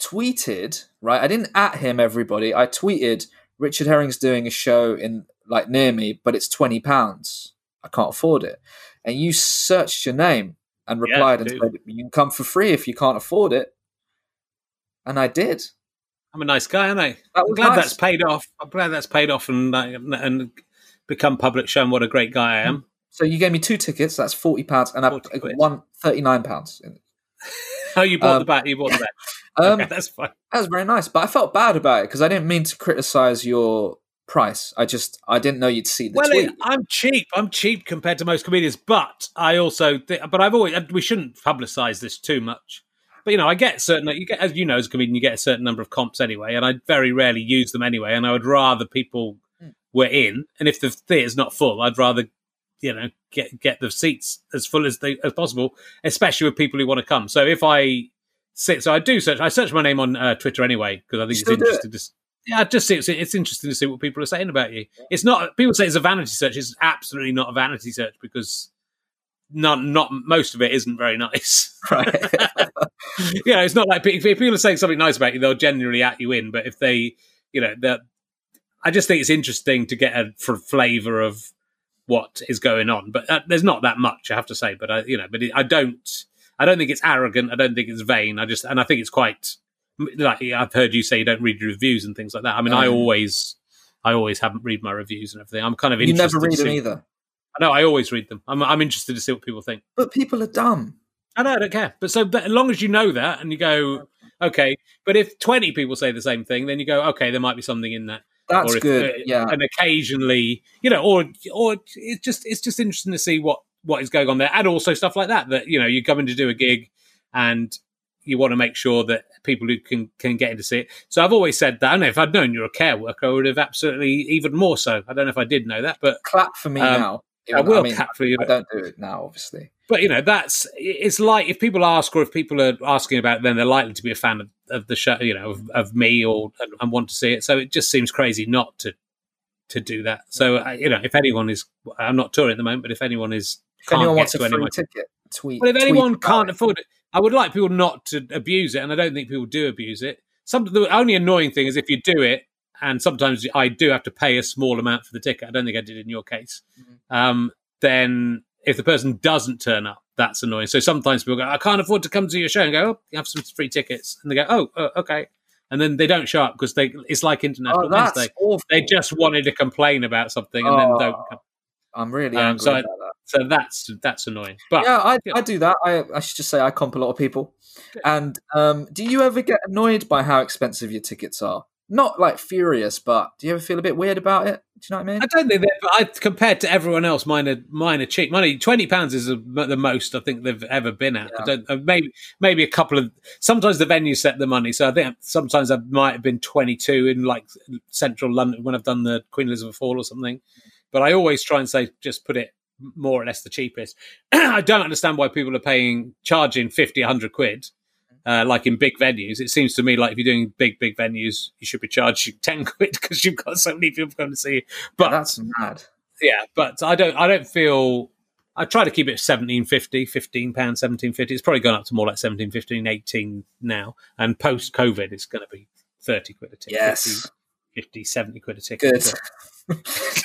tweeted right. I didn't at him. Everybody. I tweeted Richard Herring's doing a show in like near me, but it's twenty pounds. I can't afford it. And you searched your name and replied yeah, and said you can come for free if you can't afford it. And I did. I'm a nice guy, aren't I? I'm glad nice. that's paid off. I'm glad that's paid off and and become public, showing what a great guy I am. So you gave me two tickets. That's forty pounds, and I won thirty nine pounds. oh, you bought um, the bat. You bought the bat. Um, okay, that's fine. That was very nice, but I felt bad about it because I didn't mean to criticize your price. I just I didn't know you'd see the well, tweet. I'm cheap. I'm cheap compared to most comedians, but I also th- but I've always we shouldn't publicize this too much. But you know, I get certain you get as you know as a comedian, you get a certain number of comps anyway, and I very rarely use them anyway. And I would rather people mm. were in, and if the theatre's not full, I'd rather you know get get the seats as full as they as possible, especially with people who want to come. So if I sit, so I do search. I search my name on uh, Twitter anyway because I think it's interesting. It. To, yeah, just see, it's, it's interesting to see what people are saying about you. It's not people say it's a vanity search. It's absolutely not a vanity search because not not most of it isn't very nice. Right. yeah, it's not like if people are saying something nice about you, they'll generally at you in. But if they, you know, that I just think it's interesting to get a flavour of what is going on. But uh, there's not that much, I have to say. But I, you know, but it, I don't, I don't think it's arrogant. I don't think it's vain. I just, and I think it's quite like I've heard you say you don't read reviews and things like that. I mean, um, I always, I always haven't read my reviews and everything. I'm kind of you never read them either. Know. I always read them. I'm I'm interested to see what people think. But people are dumb. I know. I don't care. But so, but as long as you know that and you go, okay. But if 20 people say the same thing, then you go, okay, there might be something in that. That's or if, good. uh, yeah. And occasionally, you know, or or it's just it's just interesting to see what what is going on there, and also stuff like that. That you know, you're coming to do a gig, and you want to make sure that people who can can get in to see it. So I've always said that. I don't know if I'd known you're a care worker, I would have absolutely even more so. I don't know if I did know that, but Clap for me Um, now. I will mean, cap for you. I don't do it now, obviously. But you know, that's it's like if people ask or if people are asking about it, then they're likely to be a fan of, of the show, you know, of, of me or and, and want to see it. So it just seems crazy not to to do that. So you know, if anyone is, I'm not touring at the moment, but if anyone is, If can't anyone get wants a to any of free ticket, tweet. well, if anyone can't it. afford it, I would like people not to abuse it, and I don't think people do abuse it. Some the only annoying thing is if you do it, and sometimes I do have to pay a small amount for the ticket. I don't think I did in your case. Mhm. Um, then if the person doesn't turn up, that's annoying. So sometimes people go, "I can't afford to come to your show," and go, "Oh, you have some free tickets," and they go, "Oh, uh, okay," and then they don't show up because they it's like International Oh, that's Wednesday. awful. They just wanted to complain about something and then don't. Oh. Come. I'm really Um, angry so I-. So that's that's annoying. But yeah, I. I do that. I, I should just say I comp a lot of people. And um, do you ever get annoyed by how expensive your tickets are? Not like furious, but do you ever feel a bit weird about it? Do you know what I mean? I don't think that. But I, compared to everyone else, mine are mine are cheap. Money twenty pounds is the the most I think they've ever been at. I don't, uh, maybe maybe a couple of. Sometimes the venue set the money, so I think sometimes I might have been twenty two in like central London when I've done the Queen Elizabeth Hall or something. But I always try and say just put it more or less the cheapest. I don't understand why people are paying charging 50, 100 quid. Uh, like in big venues, it seems to me like if you're doing big, big venues, you should be charging ten quid because you've got so many people coming to see you. But that's mad. yeah, but I don't I don't feel I try to keep it 1750, 15 pounds, 1750. It's probably gone up to more like 17, 15, 18 now. And post COVID it's gonna be 30 quid a ticket. Yes. 50, 50 70 quid a ticket. Good.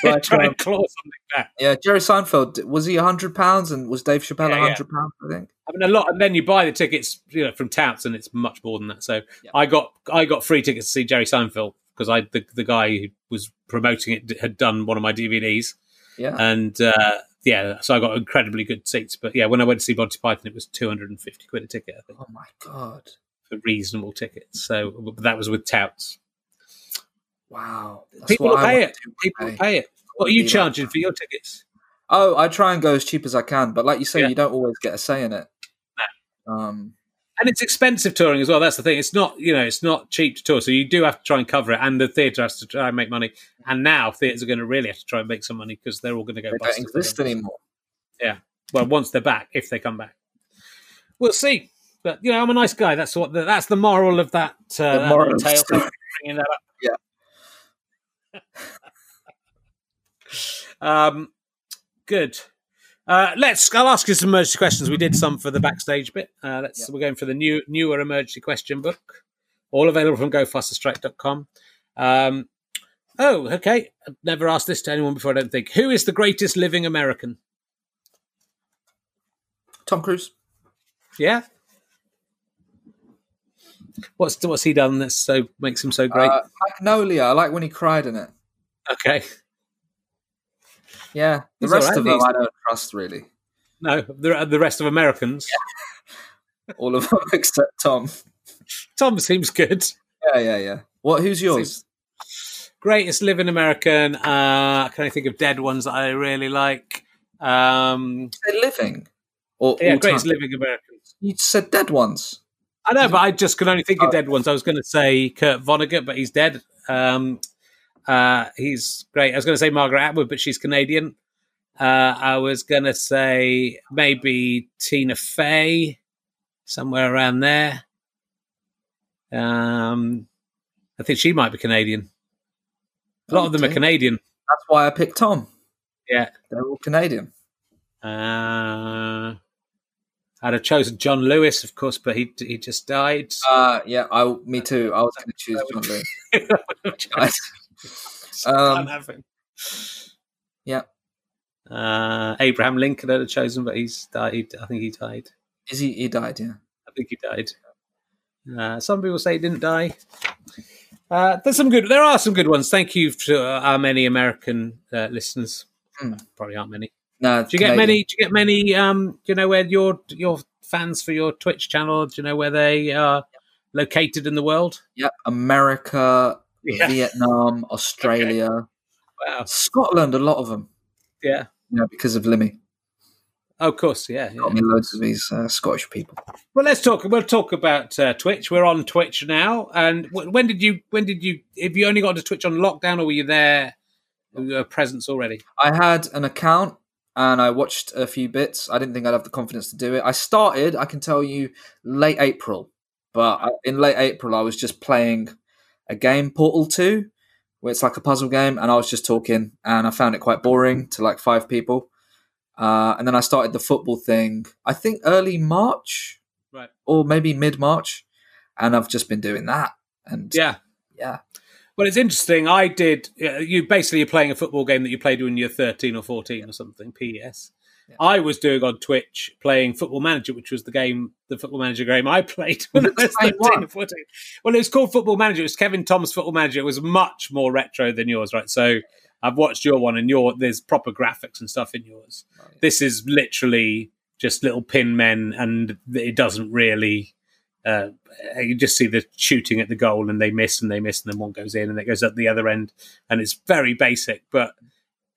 Like, try um, and claw something back. yeah, Jerry Seinfeld was he hundred pounds, and was Dave Chappelle Yeah, yeah. hundred pounds? I think. I mean, a lot, and then you buy the tickets, you know, from touts, and it's much more than that. So Yeah. I got I got free tickets to see Jerry Seinfeld because I the, the guy who was promoting it had done one of my DVDs, Yeah. and uh, yeah, so I got incredibly good seats. But yeah, when I went to see Monty Python, it was two hundred and fifty quid a ticket, I think, oh my god! for reasonable tickets. So but that was with touts. Wow. People will pay it. People pay. pay it. What are you charging that. for your tickets? Oh, I try and go as cheap as I can, but like you say, Yeah. you don't always get a say in it. Um, And it's expensive touring as well. That's the thing. It's not, you know, it's not cheap to tour. So you do have to try and cover it, and the theatre has to try and make money. And now theatres are going to really have to try and make some money because they're all going to go they bust. don't exist anymore. Well, once they're back, if they come back, we'll see. But you know, I'm a nice guy. That's what. The, that's the moral of that. Uh, that moral the tale. story. Thank you for bringing that up. Yeah. Um, good. Uh, let's. I'll ask you some emergency questions. We did some for the backstage bit. Uh, let's. Yeah. We're going for the new newer emergency question book. All available from gofasterstripe.com. Um, oh, okay. I've never asked this to anyone before. I don't think. Who is the greatest living American? Tom Cruise. Yeah. What's what's he done that so makes him so great? Uh, Magnolia. I like when he cried in it. okay. Yeah. The He's rest alright, of them I don't trust really. No, the the rest of Americans. All of them except Tom. Tom seems good. Yeah, yeah, yeah. What? Who's yours? Greatest living American. Uh, can I think of dead ones that I really like? Um, living. Or yeah, greatest time? living Americans. You said dead ones. I know, but I just can only think of Oh. dead ones. I was going to say Kurt Vonnegut, but he's dead. Um, uh, he's great. I was going to say Margaret Atwood, but she's Canadian. Uh, I was going to say maybe Tina Fey, somewhere around there. Um, I think she might be Canadian. A lot of them are Canadian. That's why I picked Tom. Yeah. They're all Canadian. Uh, I'd have chosen John Lewis, of course, but he he just died. Uh, yeah, I. Me too. I was going to choose John Lewis. Um. Yeah. Uh, Abraham Lincoln I'd have chosen, but he's died. I think he died. Is he? He died. Yeah. I think he died. Uh, some people say he didn't die. Uh, there's some good. There are some good ones. Thank you to our many American uh, listeners. Hmm. Probably aren't many. No, Do you get many? Do you get many? Um, do you know where your your fans for your Twitch channel? Do you know where they are located in the world? Yep, America, Yeah. Vietnam, Australia, Wow. Scotland. A lot of them. Yeah. Yeah, because of Limmy. Oh, of course. Yeah. yeah. Got me loads of these uh, Scottish people. Well, let's talk. We'll talk about uh, Twitch. We're on Twitch now. And w- when did you? When did you? Have you only got to Twitch on lockdown, or were you there? Were you a presence already? I had an account and I watched a few bits. I didn't think I'd have the confidence to do it. I started, I can tell you, late April. But I- in late April, I was just playing a game, Portal 2, where it's like a puzzle game. And I was just talking and I found it quite boring to like five people. Uh, and then I started the football thing, I think early March Right. or maybe mid March. And I've just been doing that. And Yeah. yeah. Well, it's interesting. I did. You basically you're playing a football game that you played when you're 13 or 14 or something. PS. Yeah. I was doing on Twitch playing Football Manager, which was the game, the Football Manager game I played when I Was it was the same 13 or 14. Well, it was called Football Manager. It was Kevin Toms Football Manager. It was much more retro than yours, right? So I've watched your one, and your there's proper graphics and stuff in yours. Oh, yeah. This is literally just little pin men, and it doesn't really. Uh, you just see the shooting at the goal, and they miss, and they miss, and then one goes in, and it goes at the other end, and it's very basic. But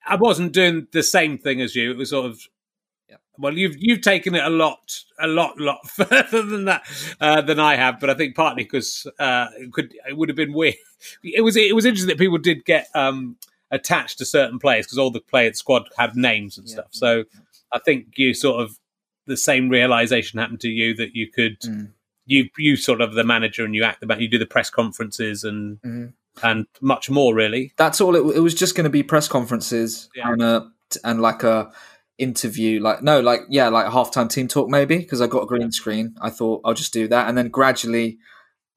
I wasn't doing the same thing as you. It was sort of. Yep. Well, you've you've taken it a lot, a lot, lot further than that uh, than I have, but I think partly because uh, it could it would have been weird. It was it was interesting that people did get um, attached to certain players because all the player squad had names and Yeah. stuff. So I think you sort of the same realization happened to you that you could Mm. You you sort of the manager and you act the you do the press conferences and Mhm. and much more really. that's all it, it was just going to be press conferences Yeah. and a and like a interview like no like yeah like a halftime team talk maybe because i got a green Yeah. screen i thought i'll just do that and then gradually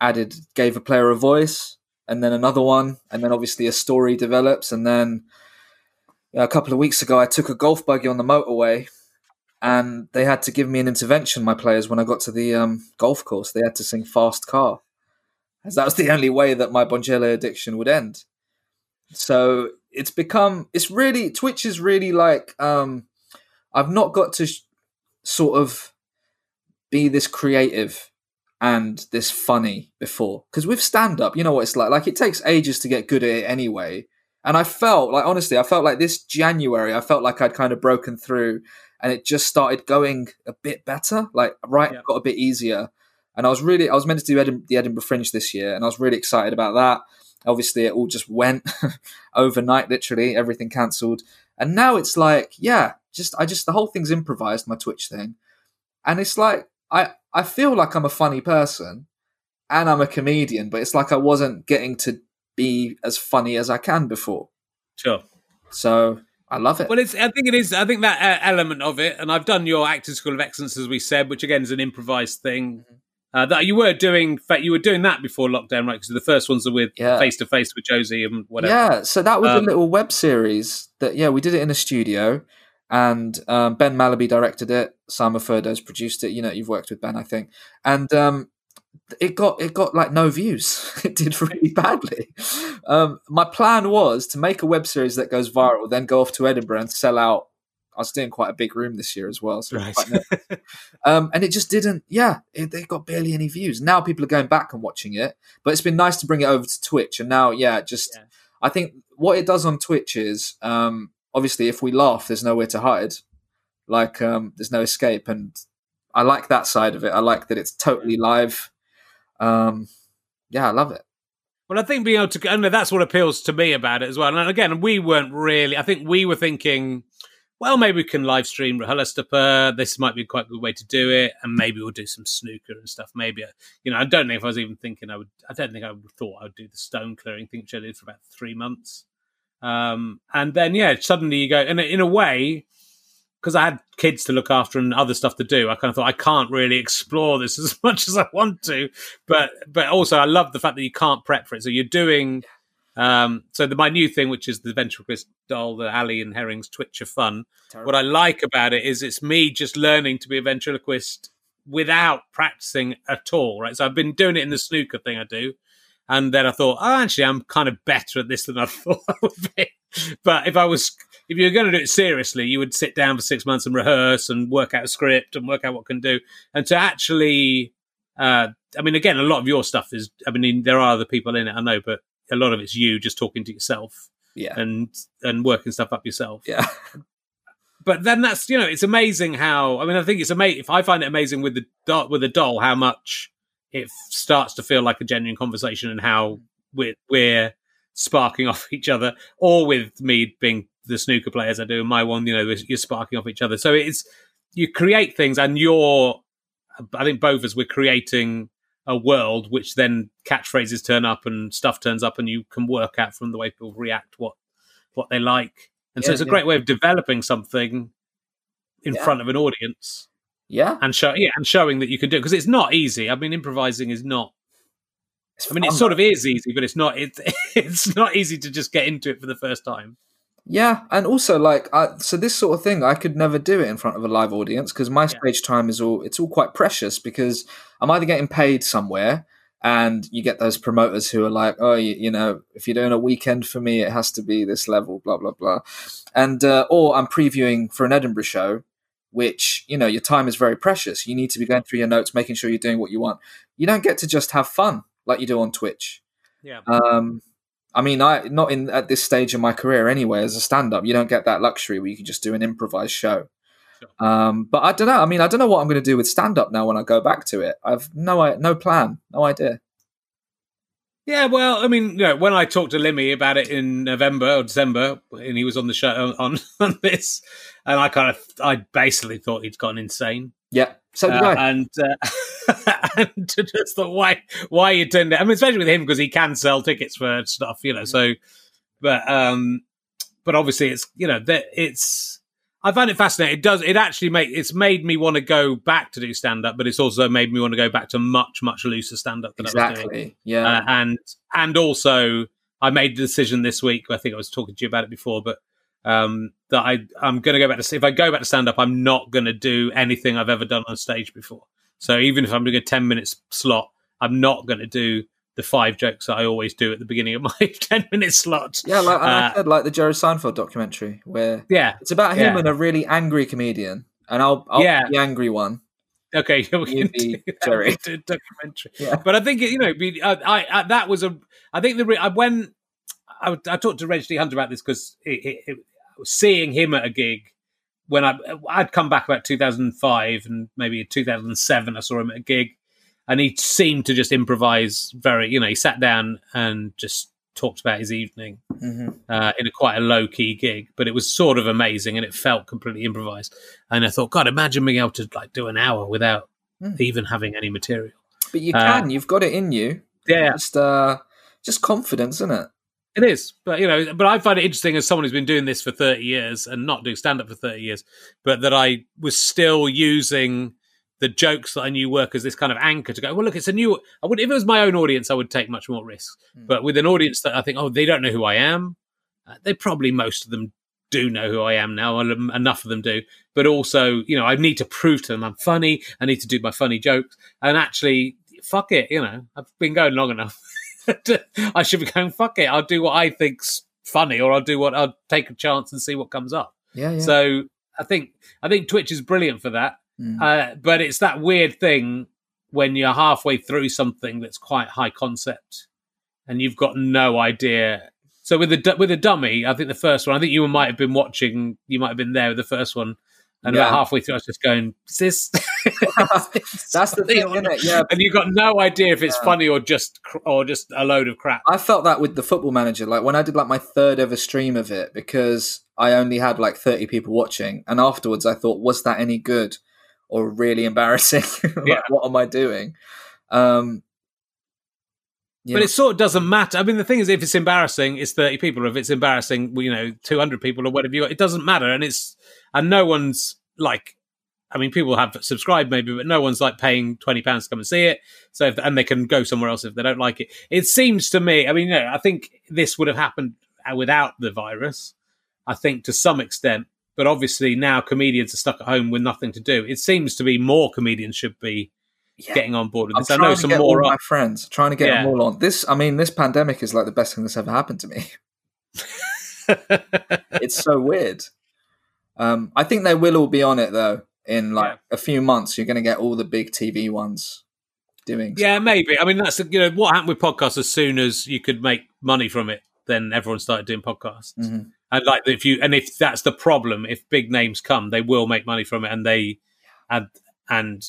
added gave a player a voice and then another one and then obviously a story develops and then yeah, a couple of weeks ago i took a golf buggy on the motorway and they had to give me an intervention my players when i got to the um, golf course. They had to sing fast car as that was the only way that my Bonjela addiction would end. So it's become it's really twitch is really like um i've not got to sh- sort of be this creative and this funny before. Because with stand up you know what it's like like it takes ages to get good at it anyway. And i felt like honestly i felt like this january i felt like i'd kind of broken through and it just started going a bit better like right Yeah. got a bit easier. And i was really i was meant to do the edinburgh fringe this year and i was really excited about that. Obviously it all just went overnight literally everything cancelled. And now it's like yeah just i just the whole thing's improvised my twitch thing. And it's like i i feel like i'm a funny person and i'm a comedian but it's like i wasn't getting to be as funny as i can before. Sure. so i love it Well, it's. I think it is. I think that uh, element of it, and I've done your acting school of excellence as we said, which again is an improvised thing. Uh, that you were doing. Fact, you were doing that before lockdown, right? Because the first ones are with face to face with Josie and whatever. Yeah, so that was Um, a little web series that yeah we did it in a studio, and um, Ben Malaby directed it. Simon Furdos produced it. You know you've worked with Ben, I think, and um, it got it got like no views. it did really badly. Um, my plan was to make a web series that goes viral, then go off to Edinburgh and sell out. I was doing quite a big room this year as well, so Right. um, and it just didn't. Yeah, it, it got barely any views. Now people are going back and watching it, but it's been nice to bring it over to Twitch, and now yeah, just Yeah. I think what it does on Twitch is um, obviously if we laugh, there's nowhere to hide. Like um, there's no escape, and I like that side of it. I like that it's totally live. Um, yeah, I love it. Well, I think being able to, and that's what appeals to me about it as well. And again, we weren't really. I think we were thinking, well, maybe we can live stream RHLSTP. This might be quite a good way to do it, and maybe we'll do some snooker and stuff. Maybe, you know, I don't know if I was even thinking I would. I don't think I would thought I would do the stone clearing thing, which I did for about three months. Um, and then, yeah, suddenly you go, and in a way, because I had kids to look after and other stuff to do, I kind of thought I can't really explore this as much as I want to. But but also I love the fact that you can't prep for it. So you're doing um so the my new thing, which is the ventriloquist doll, the Ally and Herring's Twitch of fun. What I like about it is it's me just learning to be a ventriloquist without practicing at all. Right. So I've been doing it in the snooker thing I do. And then I thought, oh, actually, I'm kind of better at this than I thought I would be. But if I was if you're going to do it seriously, you would sit down for six months and rehearse and work out a script and work out what can do. And to actually, uh, I mean, again, a lot of your stuff is. I mean, there are other people in it, I know, but a lot of it's you just talking to yourself Yeah. and and working stuff up yourself. Yeah. But then that's you know, it's amazing how. I mean, I think it's amazing. If I find it amazing with the doll, with the doll, how much it starts to feel like a genuine conversation and how we're we're sparking off each other, or with me being the snooker players I do, and my one, you know, you're sparking off each other. So it's you create things, and you're, I think both of us, we're creating a world which then catchphrases turn up and stuff turns up, and you can work out from the way people react what what they like, and so it's a yeah. great way of developing something in Yeah. front of an audience Yeah. and show yeah, and showing that you can do it because it's not easy. I mean, improvising is not. I mean, it sort of is easy, but it's not. It's it's not easy to just get into it for the first time. Yeah, and also like, I, so this sort of thing, I could never do it in front of a live audience because my stage time is all it's all quite precious because I'm either getting paid somewhere, and you get those promoters who are like, oh, you, you know, if you're doing a weekend for me, it has to be this level, blah blah blah, and uh, or I'm previewing for an Edinburgh show, which you know your time is very precious. You need to be going through your notes, making sure you're doing what you want. You don't get to just have fun like you do on Twitch. Yeah. Um, I mean, I not in at this stage of my career anyway. As a stand-up, you don't get that luxury where you can just do an improvised show. Sure. Um, but I don't know. I mean, I don't know what I'm going to do with stand-up now when I go back to it. I've no, I, no plan, no idea. Yeah, well, I mean, you know, when I talked to Limmy about it in November or December, and he was on the show on, on this, and I kind of, I basically thought he'd gone insane, Yeah, so Uh, and uh, and just the why why you turned it. I mean, especially with him because he can sell tickets for stuff, you know. So, but um, but obviously it's you know that it's. I find it fascinating. It does. It actually make it's made me want to go back to do stand up, but it's also made me want to go back to much much looser stand up than I was doing. Exactly. Yeah. Uh, and and also I made the decision this week. I think I was talking to you about it before, but um, that I I'm going to go back to if I go back to stand up, I'm not going to do anything I've ever done on stage before. So even if I'm doing a ten minutes slot, I'm not going to do the five jokes that I always do at the beginning of my ten minute slot. yeah, like and I uh, said, like the Jerry Seinfeld documentary, where Yeah. it's about him Yeah. and a really angry comedian, and I'll, I'll Yeah. be the angry one. Okay, we can do Jerry. documentary. Yeah. But I think you know, I, I, that was a. I think the re- I, when I, I talked to Reg D Hunter about this because it, it, it, seeing him at a gig when I I'd come back about 2005 and maybe 2007 I saw him at a gig and he seemed to just improvise very you know he sat down and just talked about his evening hmm uh, in a quite a low key gig, but it was sort of amazing and it felt completely improvised. And I thought, God, imagine being able to like do an hour without Hmm. even having any material. But you Uh, can. You've got it in you. Yeah, Just, uh, just confidence, isn't it? It is. But you know, but I find it interesting as someone who's been doing this for thirty years and not doing stand up for thirty years, but that I was still using the jokes that I knew work as this kind of anchor to go. Well, look, it's a new. I would if it was my own audience, I would take much more risks. Hmm. But with an audience that I think, oh, they don't know who I am. Uh, they probably most of them do know who I am now, enough of them do. But also, you know, I need to prove to them I'm funny. I need to do my funny jokes, and actually, fuck it. You know, I've been going long enough. I should be going fuck it. I'll do what I think's funny, or I'll do what I'll take a chance and see what comes up. Yeah, yeah. So I think I think Twitch is brilliant for that. Mm. Uh, but it's that weird thing when you're halfway through something that's quite high concept and you've got no idea. So with the with the dummy, I think the first one, I think you might have been watching, you might have been there with the first one, and Yeah. about halfway through, I was just going, "Is this?" That's the thing, isn't it? Yeah. And you got no idea if it's Yeah. funny or just cr- or just a load of crap. I felt that with the football manager, like when I did like my third ever stream of it, because I only had like 30 people watching. And afterwards I thought, was that any good or really embarrassing? like, Yeah. what am I doing? Um, you But it sort of doesn't matter. I mean, the thing is, if it's embarrassing, it's thirty people. Or if it's embarrassing, you know, two hundred people or whatever you. It doesn't matter, and it's and no one's like. I mean, people have subscribed maybe, but no one's like paying twenty pounds to come and see it. So, if, and they can go somewhere else if they don't like it. It seems to me. I mean, you know, I think this would have happened uh, without the virus. I think to some extent, but obviously now comedians are stuck at home with nothing to do. It seems to be more comedians should be Yeah. getting on board with I'm this. I know some more my friends, trying to get them Yeah. all on. This, I mean, this pandemic is like the best thing that's ever happened to me. it's so weird. Um, I think they will all be on it though. In like Yeah. a few months, you're going to get all the big TV ones doing. Yeah, maybe. I mean, that's you know what happened with podcasts. As soon as you could make money from it, then everyone started doing podcasts. Mhm. And like if you and if that's the problem, if big names come, they will make money from it, and they and and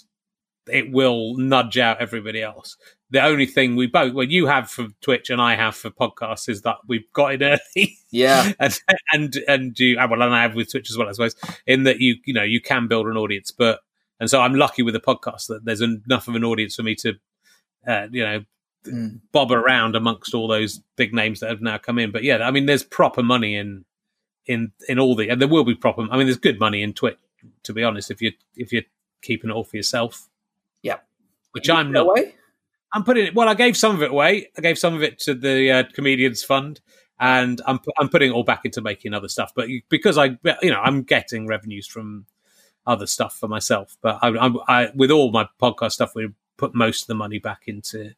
it will nudge out everybody else. The only thing we both, well, you have for Twitch and I have for podcasts, is that we've got it early. Yeah, and and and you ah, well and I have with Twitch as well, I suppose, in that you you know you can build an audience, but and so I'm lucky with the podcast that there's enough of an audience for me to uh, you know Mm. bob around amongst all those big names that have now come in. But yeah, I mean, there's proper money in in in all the and there will be proper. I mean, there's good money in Twitch to be honest. If you if you're keeping it all for yourself. Which I'm not. way? I'm putting it. Well, I gave some of it away. I gave some of it to the uh, comedians fund, and I'm I'm putting it all back into making other stuff. But because I, you know, I'm getting revenues from other stuff for myself. But I, I, I with all my podcast stuff, we put most of the money back into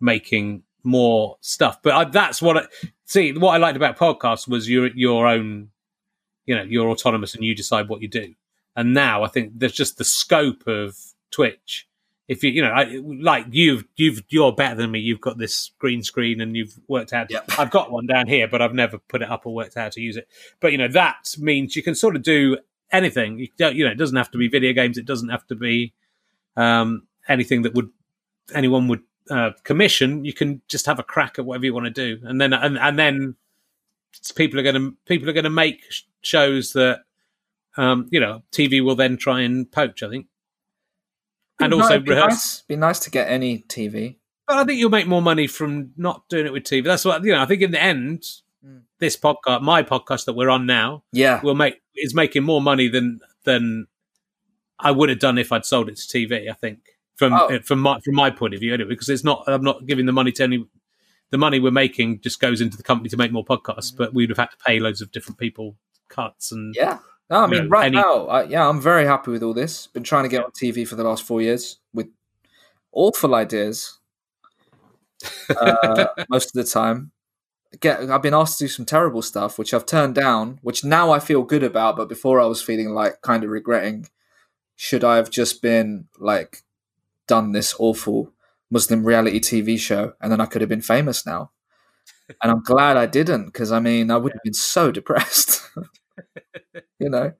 making more stuff. But I, that's what I see. What I liked about podcasts was your your own, you know, you're autonomous and you decide what you do. And now I think there's just the scope of Twitch if you you know I, like you've you've you're better than me. You've got this green screen and you've worked out. Yep. i've got one down here but i've never put it up or worked out how to use it. But you know that means you can sort of do anything. You, don't, you know it doesn't have to be video games. It doesn't have to be um, anything that would anyone would uh, commission. You can just have a crack at whatever you want to do. And then and, and then people are going to people are going to make shows that um, you know tv will then try and poach i think and also be rehearse nice, be nice to get any TV. but I think you'll make more money from not doing it with TV. That's what you know. I think in the end, Mm. this podcast, my podcast that we're on now, Yeah, will make is making more money than than I would have done if I'd sold it to TV. I think from Oh. from my from my point of view, anyway, because it's not. I'm not giving the money to any. The money we're making just goes into the company to make more podcasts, but we'd have had to pay loads of different people cuts and yeah. No, I mean, know, right any- now, I, yeah, I'm very happy with all this. Been trying to get on TV for the last four years with awful ideas. Uh, most of the time, get I've been asked to do some terrible stuff, which I've turned down, which now I feel good about. But before, I was feeling like kind of regretting. Should I have just been like done this awful Muslim reality TV show, and then I could have been famous now? And I'm glad I didn't, because I mean, I would have been so depressed. you know.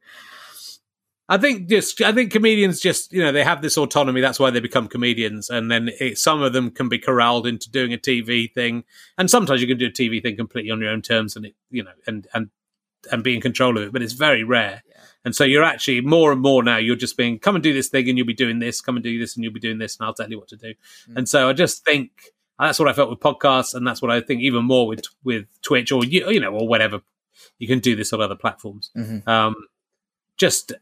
I think just I think comedians just you know they have this autonomy. That's why they become comedians, and then it, some of them can be corralled into doing a TV thing, and sometimes you can do a TV thing completely on your own terms, and it you know and and and be in control of it. But it's very rare, Yeah. and so you're actually more and more now. You're just being come and do this thing, and you'll be doing this. Come and do this, and you'll be doing this, and I'll tell you what to do. Mm. And so I just think that's what I felt with podcasts, and that's what I think even more with with Twitch or you you know or whatever. You can do this on other platforms Mhm. um, just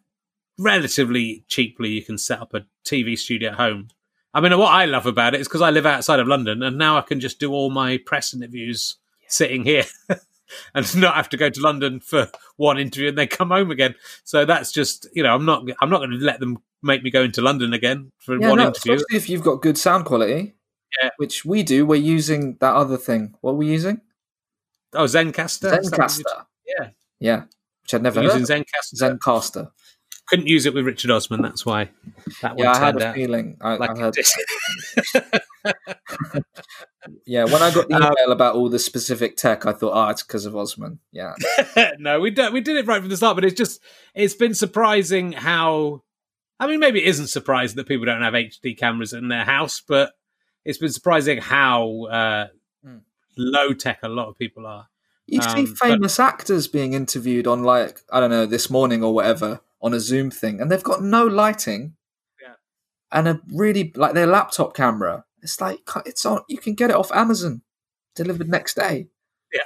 relatively cheaply you can set up a TV studio at home. I mean, what I love about it is because I live outside of London and now I can just do all my press interviews sitting here and not have to go to London for one interview and then come home again. So that's just, you know, I'm not, I'm not going to let them make me go into London again for Yeah, one no, interview. especially if you've got good sound quality. Yeah. Which we do. We're using that other thing. What are we using? Oh, Zencastr. Is that what you- Zencastr. Yeah. Yeah. Which I'd never We're heard. using. Zencastr. Zencastr. Couldn't use it with Richard Osman. That's why that one Yeah, I had a out feeling. I, like I heard. Yeah, when I got the Um, email about all the specific tech, I thought, oh, it's because of Osman. Yeah. no, we don't, we did it right from the start, but it's just it's been surprising how. I mean, maybe it isn't surprising that people don't have HD cameras in their house, but it's been surprising how uh, Hmm. low tech a lot of people are. You Um, see but- famous actors being interviewed on, like, I don't know, this morning or whatever, on a Zoom thing, and they've got no lighting. Yeah. And a really, like, their laptop camera. It's like, it's on, you can get it off Amazon, delivered next day. Yeah,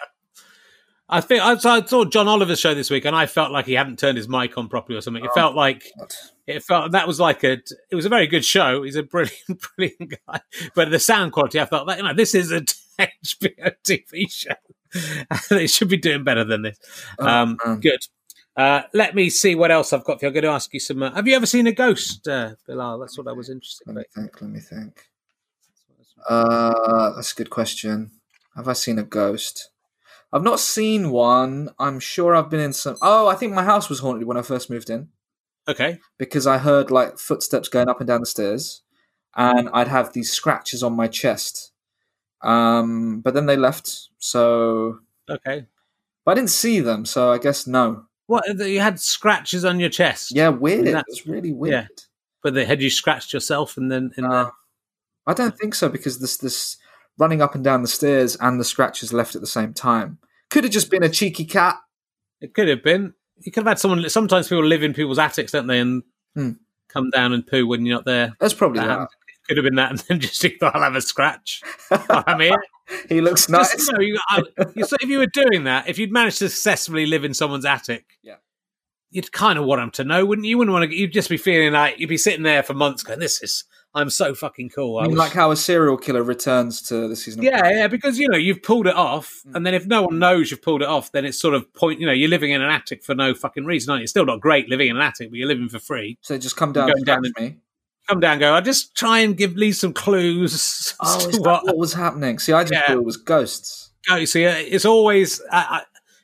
I think I saw, I saw John Oliver's show this week, and I felt like he hadn't turned his mic on properly or something. It Oh. felt like God. it felt that was like a it was a very good show. He's a brilliant, brilliant guy, but the sound quality, I felt that you know this is a HBO TV show. they should be doing better than this. Oh, Um, man. Good. Uh, let me see what else I've got for you. I'm going to ask you some. Uh, have you ever seen a ghost, uh, Bilal? That's what I was interested Let in. me think. Let me think. Uh, that's a good question. Have I seen a ghost? I've not seen one. I'm sure I've been in some. Oh, I think my house was haunted when I first moved in Okay. because I heard like footsteps going up and down the stairs, and I'd have these scratches on my chest. Um, but then they left, so Okay. but I didn't see them, so I guess no. What? You had scratches on your chest? Yeah, weird. That's- really weird. Yeah. But they had you scratched yourself and then in Uh, I don't think so because this this running up and down the stairs and the scratches left at the same time. Could have just been a cheeky cat. It could have been. You could have had someone. Sometimes people live in people's attics, don't they? And Hmm. come down and poo when you're not there. That's probably that. Could have been that, and then just thought I'll have a scratch. I mean, he looks Just, nice. you know, you, I, so if you were doing that, if you'd managed to successfully live in someone's attic, Yeah. you'd kind of want them to know, wouldn't you? You wouldn't want to. You'd just be feeling like you'd be sitting there for months, going, "This is, I'm so fucking cool." I I mean, was- like how a serial killer returns to the season. Yeah, yeah, because you know you've pulled it off, Mm. and then if no one knows you've pulled it off, then it's sort of point. You know, you're living in an attic for no fucking reason, aren't you? It's still not great living in an attic, but you're living for free. So just come down and down scratch me. Come down, go. I'll just try and give leave some clues. Oh, to what what was happening? See, I just Yeah. thought it was ghosts. go. See, uh, it's always. I, I,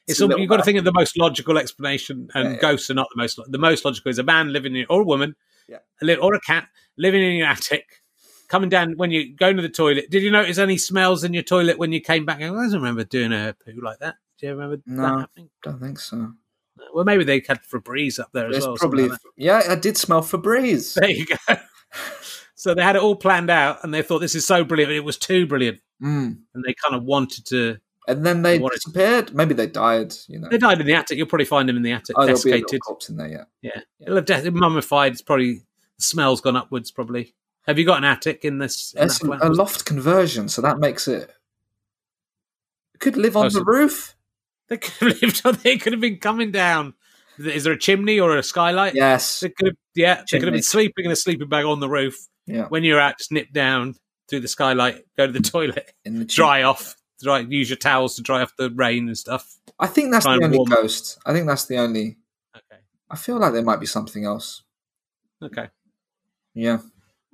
It's it's all, you've got to think of the most logical explanation, and Yeah, yeah. ghosts are not the most. The most logical is a man living in, or a woman, Yeah. a or a cat living in your attic, coming down when you go to the toilet. Did you notice any smells in your toilet when you came back? I don't remember doing a poo like that. Do you remember No. that happening? I don't think so. Well, maybe they had Febreze up there as well. probably like yeah. I did smell Febreze. There you go. so they had it all planned out, and they thought this is so brilliant. It was too brilliant, Mm. and they kind of wanted to. And then they is- disappeared. Maybe they died. You know. They died in the attic. You'll probably find them in the attic, Oh, there'll be desiccated. corpse in there. Yeah. Yeah, it'll have de- mummified. It's probably the smell's gone upwards. Probably. Have you got an attic in this? In It's a, loft conversion, so that makes it. could live on Oh, the so- roof. They could have lived. on- They could have been coming down. Is there a chimney or a skylight? Yes. They could have, yeah, they could have been sleeping in a sleeping bag on the roof. Yeah. When you're out, just nip down through the skylight, go to the toilet, In the dry off, dry, use your towels to dry off the rain and stuff. I think that's Try the only warm- ghost. I think that's the only. Okay. I feel like there might be something else. Okay. Yeah.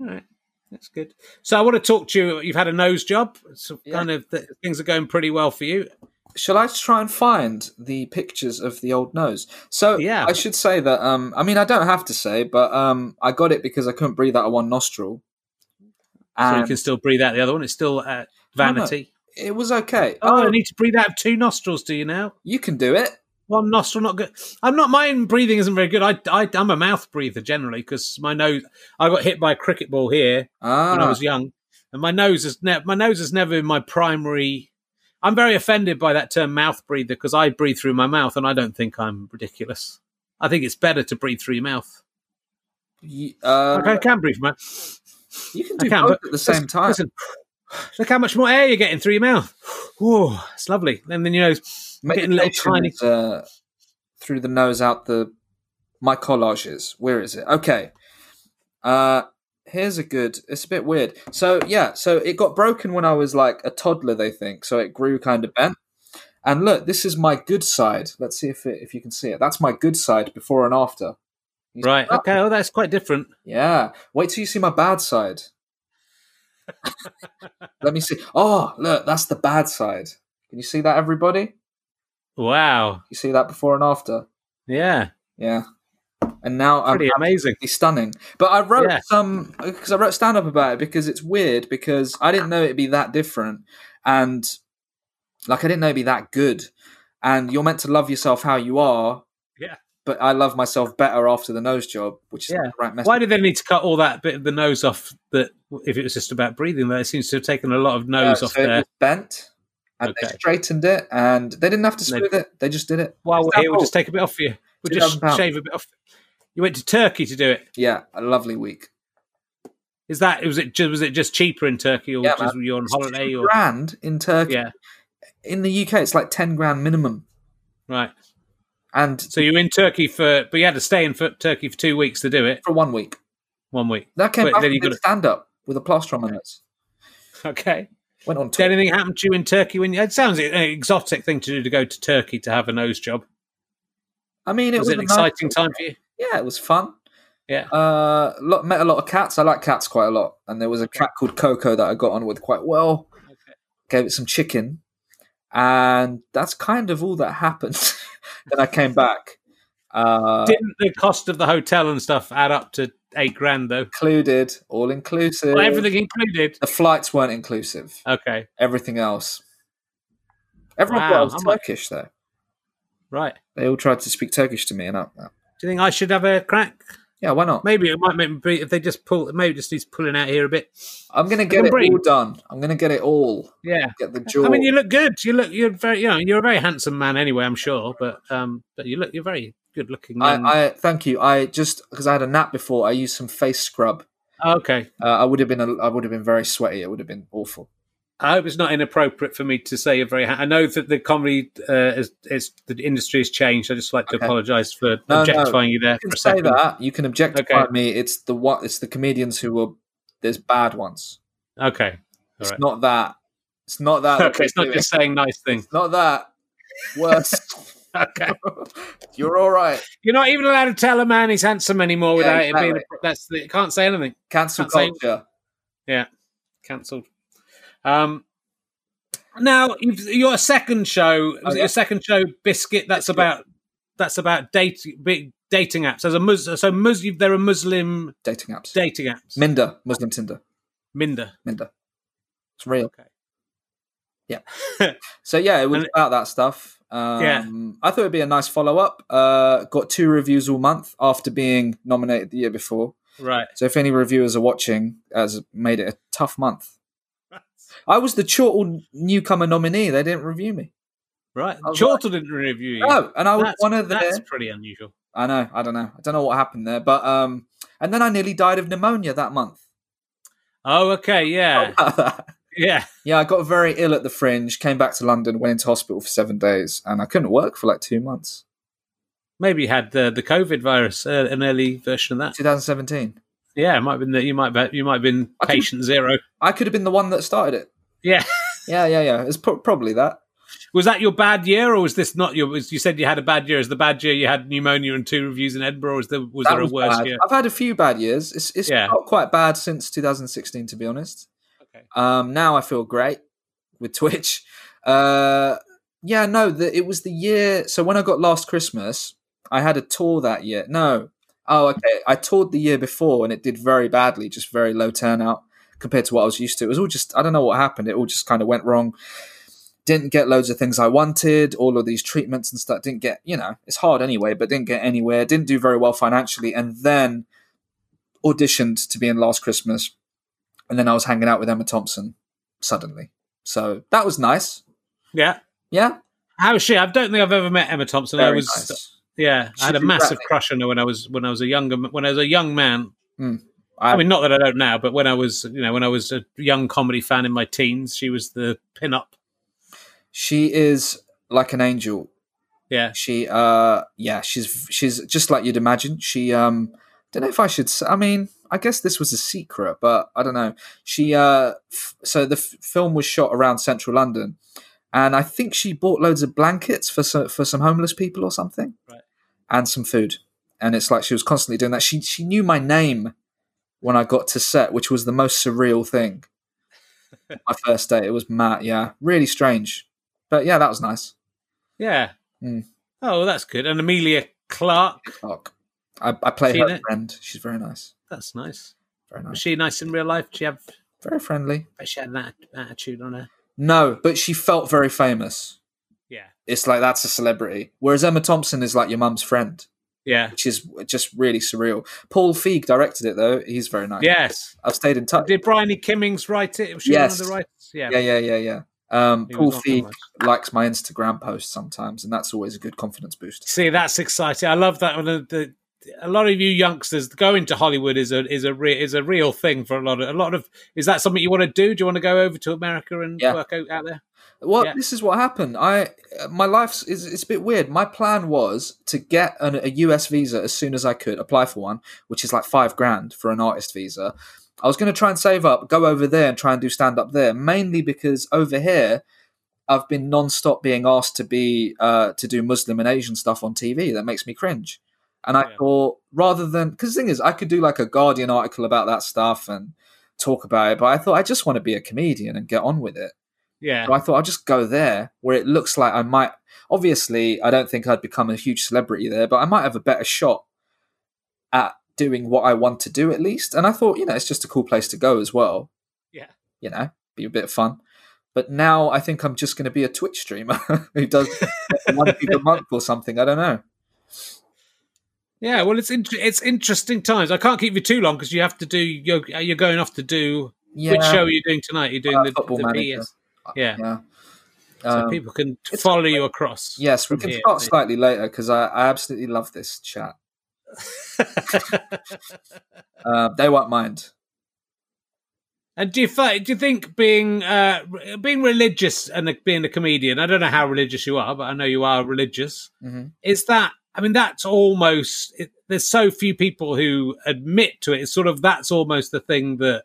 All right. That's good. So I want to talk to you. You've had a nose job. So Yeah. kind of th- things are going pretty well for you. Shall I try and find the pictures of the old nose? So Yeah. I should say that. Um, I mean, I don't have to say, but um, I got it because I couldn't breathe out of one nostril, So you can still breathe out the other one. It's still uh, vanity. it was okay. Oh, I need to breathe out of two nostrils. Do you now? you can do it. One nostril not good. I'm not. My breathing isn't very good. I, I I'm a mouth breather generally because my nose. I got hit by a cricket ball here Ah, when I was young, and my nose is ne- my nose has never been my primary. I'm very offended by that term mouth breather because I breathe through my mouth, and I don't think I'm ridiculous. I think it's better to breathe through your mouth. y- uh, I can breathe my. you can do can, both at the same time. Listen, look how much more air you're getting through your mouth. Whoa, it's lovely. And then you know, getting little tiny. uh, through the nose out the my collages. Where is it? Okay. Uh here's a good it's a bit weird. So yeah, so it got broken when I was like a toddler, they think. So it grew kind of bent. And look, this is my good side. Let's see if it, if you can see it. That's my good side before and after. You see Right. Okay. Oh, that's quite different. Yeah. Wait till you see my bad side. Let me see. Oh, look, that's the bad side. Can you see that, everybody? Wow. You see that before and after? Yeah. Yeah. And now I'm Pretty amazing. stunning. But I wrote Yeah. some because I wrote stand up about it because it's weird because I didn't know it'd be that different and like I didn't know it'd be that good. And you're meant to love yourself how you are. Yeah. But I love myself better after the nose job, which is Yeah. the right message. Why did they need to cut all that bit of the nose off? That if it was just about breathing, that it seems to have taken a lot of nose off so it there. was bent and they straightened it and they didn't have to They- smooth it. They just did it. Well, here we'll just take a bit off for you. We'll just £2,000. shave a bit off. You went to Turkey to do it. Yeah, a lovely week. Is that was it? Just, was it just cheaper in Turkey, or Yeah, just were you on holiday? Or grand in Turkey. yeah, In the UK, it's like ten grand minimum. right. And So you're in Turkey for, but you had to stay in for Turkey for two weeks to do it. for one week. One week. That came But back then you did gotta- stand up with a plaster on my nose. Okay. Went on Did anything happen to you in Turkey when you? It sounds an exotic thing to do to go to Turkey to have a nose job. I mean, it Was was, an a nice- exciting time for you? Yeah, it was fun. Yeah. Uh, lot, met a lot of cats. I like cats quite a lot. And there was a cat called Coco that I got on with quite well. Okay. Gave it some chicken. and that's kind of all that happened. then I came back. Uh, Didn't the cost of the hotel and stuff add up to eight grand though? included, all inclusive. Well, everything included. The flights weren't inclusive. Okay, Everything else. Everyone Wow, was Turkish though. Right. They all tried to speak Turkish to me, and I, Do you think I should have a crack? yeah, why not? Maybe it might make me if they just pull. Maybe it just needs pulling out here a bit. I'm gonna get it breathe. all done. I'm gonna get it all. Yeah. Get the jaw. I mean, you look good. You look. You're very. You know, you're a very handsome man anyway. I'm sure, but um, but you look. You're very good looking. I, I thank you. I just because I had a nap before, I used some face scrub. okay. Uh, I would have been a, I would have been very sweaty. It would have been awful. I hope it's not inappropriate for me to say you're very. Ha- I know that the comedy uh, is, is the industry has changed. I just like to Okay. apologise for no. objectifying you there You for can a say second. that. You can objectify Okay. me. It's the what? It's the comedians who were. There's bad ones. Okay. All It's right. not that. It's not that. Okay. It's not just saying nice things. It's not that. Worse. Okay. You're all right. You're not even allowed to tell a man he's handsome anymore without it being. A, that's the, you can't say anything. Cancel Can't say- culture. Cancelled. Um. Now you've, your second show Oh, yeah. your second show, Biscuit. That's Biscuit. about that's about dating dating apps. As a Mus, so Mus, there are Muslim Dating apps. dating apps. Minder. Muslim Tinder. Minder. Minder. It's real. Okay. Yeah. so yeah, it was And- about that stuff. Um, Yeah. I thought it'd be a nice follow up. Uh, got two reviews all month after being nominated the year before. Right. So if any reviewers are watching, has made it a tough month. I was the Chortle newcomer nominee. They didn't review me. Right. I Chortle didn't review you. No, and I was that's, one of the. that's pretty unusual. I know. I don't know. I don't know what happened there, but um, and then I nearly died of pneumonia that month. Oh, okay. Yeah. Yeah. yeah, I got very ill at the fringe. Came back to London, went into hospital for seven days, and I couldn't work for like two months. Maybe you had the the COVID virus, uh, an early version of that. 2017. Yeah, it might have been that you might be, you might have been I patient zero. I could have been the one that started it. Yeah. Yeah, yeah, yeah. It's pro- probably that. Was that your bad year, or was this not your? Was, you said you had a bad year. Is the bad year you had pneumonia and two reviews in Edinburgh? Or was there was that there a was worse bad. year? I've had a few bad years. It's it's Yeah. not quite bad since 2016, to be honest. Okay. Um, now I feel great with Twitch. Uh, yeah, no, the, it was the year. So when I got Last Christmas, I had a tour that year. No, oh, okay. I toured the year before, and it did very badly, just very low turnout compared to what I was used to. It was all just I don't know what happened. It all just kind of went wrong. Didn't get loads of things I wanted. All of these treatments and stuff didn't get. You know, it's hard anyway, but didn't get anywhere. Didn't do very well financially, and then auditioned to be in Last Christmas, and then I was hanging out with Emma Thompson suddenly. So that was nice. Yeah. Yeah, How is she? I don't think I've ever met Emma Thompson. I very was nice. yeah. I had a massive crush on her when I was when I was a younger when I was a young man. Hmm. I, I mean, not that I don't now, but when I was you know when I was a young comedy fan in my teens, she was the pin-up. she is like an angel. Yeah. She, uh, yeah, she's she's just like you'd imagine. She, um, don't know if I should. I mean, I guess this was a secret, but I don't know. She, uh, f- so the f- film was shot around central London, and I think she bought loads of blankets for some, for some homeless people or something, Right. and some food. And it's like she was constantly doing that. She she knew my name when I got to set, which was the most surreal thing. my first day, it was Matt. Yeah, really strange, but yeah, that was nice. Yeah. Hmm. Oh, well, that's good. And Emilia Clarke. Clarke. I, I play Seen her it? friend. She's very nice. That's nice. Very Was nice. she nice in real life? Did she have? Very friendly. bet She had that attitude on her. No, but she felt very famous. Yeah. It's like that's a celebrity. Whereas Emma Thompson is like your mum's friend, Yeah. which is just really surreal. Paul Feig directed it though. He's very nice. Yes. I've stayed in touch. Did Bryony Kimmings write it? Was she Yes. one of the writers? Yeah. Yeah, yeah, yeah, yeah. Um, Paul Feig likes my Instagram posts sometimes, and that's always a good confidence boost. See, that's exciting. I love that. When the, the, a lot of you youngsters going to Hollywood is a is a re, is a real thing for a lot of a lot of. Is that something you want to do? Do you want to go over to America and Yeah. work out, out there? Well, Yeah. this is what happened. I my life's is it's a bit weird. My plan was to get an, a US visa as soon as I could, apply for one, which is like five grand for an artist visa. I was going to try and save up, go over there and try and do stand up there, mainly because over here I've been non-stop being asked to be uh, to do Muslim and Asian stuff on TV. That makes me cringe. And I Yeah. thought rather than because the thing is, I could do like a Guardian article about that stuff and talk about it, but I thought I just want to be a comedian and get on with it. Yeah. So I thought I'll just go there where it looks like I might. Obviously, I don't think I'd become a huge celebrity there, but I might have a better shot at doing what I want to do at least. And I thought, you know, it's just a cool place to go as well. Yeah. You know, be a bit of fun. But now I think I'm just going to be a Twitch streamer who does one gig a month or something. I don't know. Yeah, well, it's in- it's interesting times. I can't keep you too long because you have to do. You're you're going off to do. Yeah, Which show are you doing tonight? You're doing uh, the, Football the Manager. PS. Yeah. Yeah. So Um, people can follow you across. yes, we can here. start slightly later because I, I absolutely love this chat. Uh, they won't mind. and do you do you think being uh, being religious and a, being a comedian? I don't know how religious you are, but I know you are religious. hmm Is that? I mean, that's almost. It, there's so few people who admit to it. It's sort of that's almost the thing that.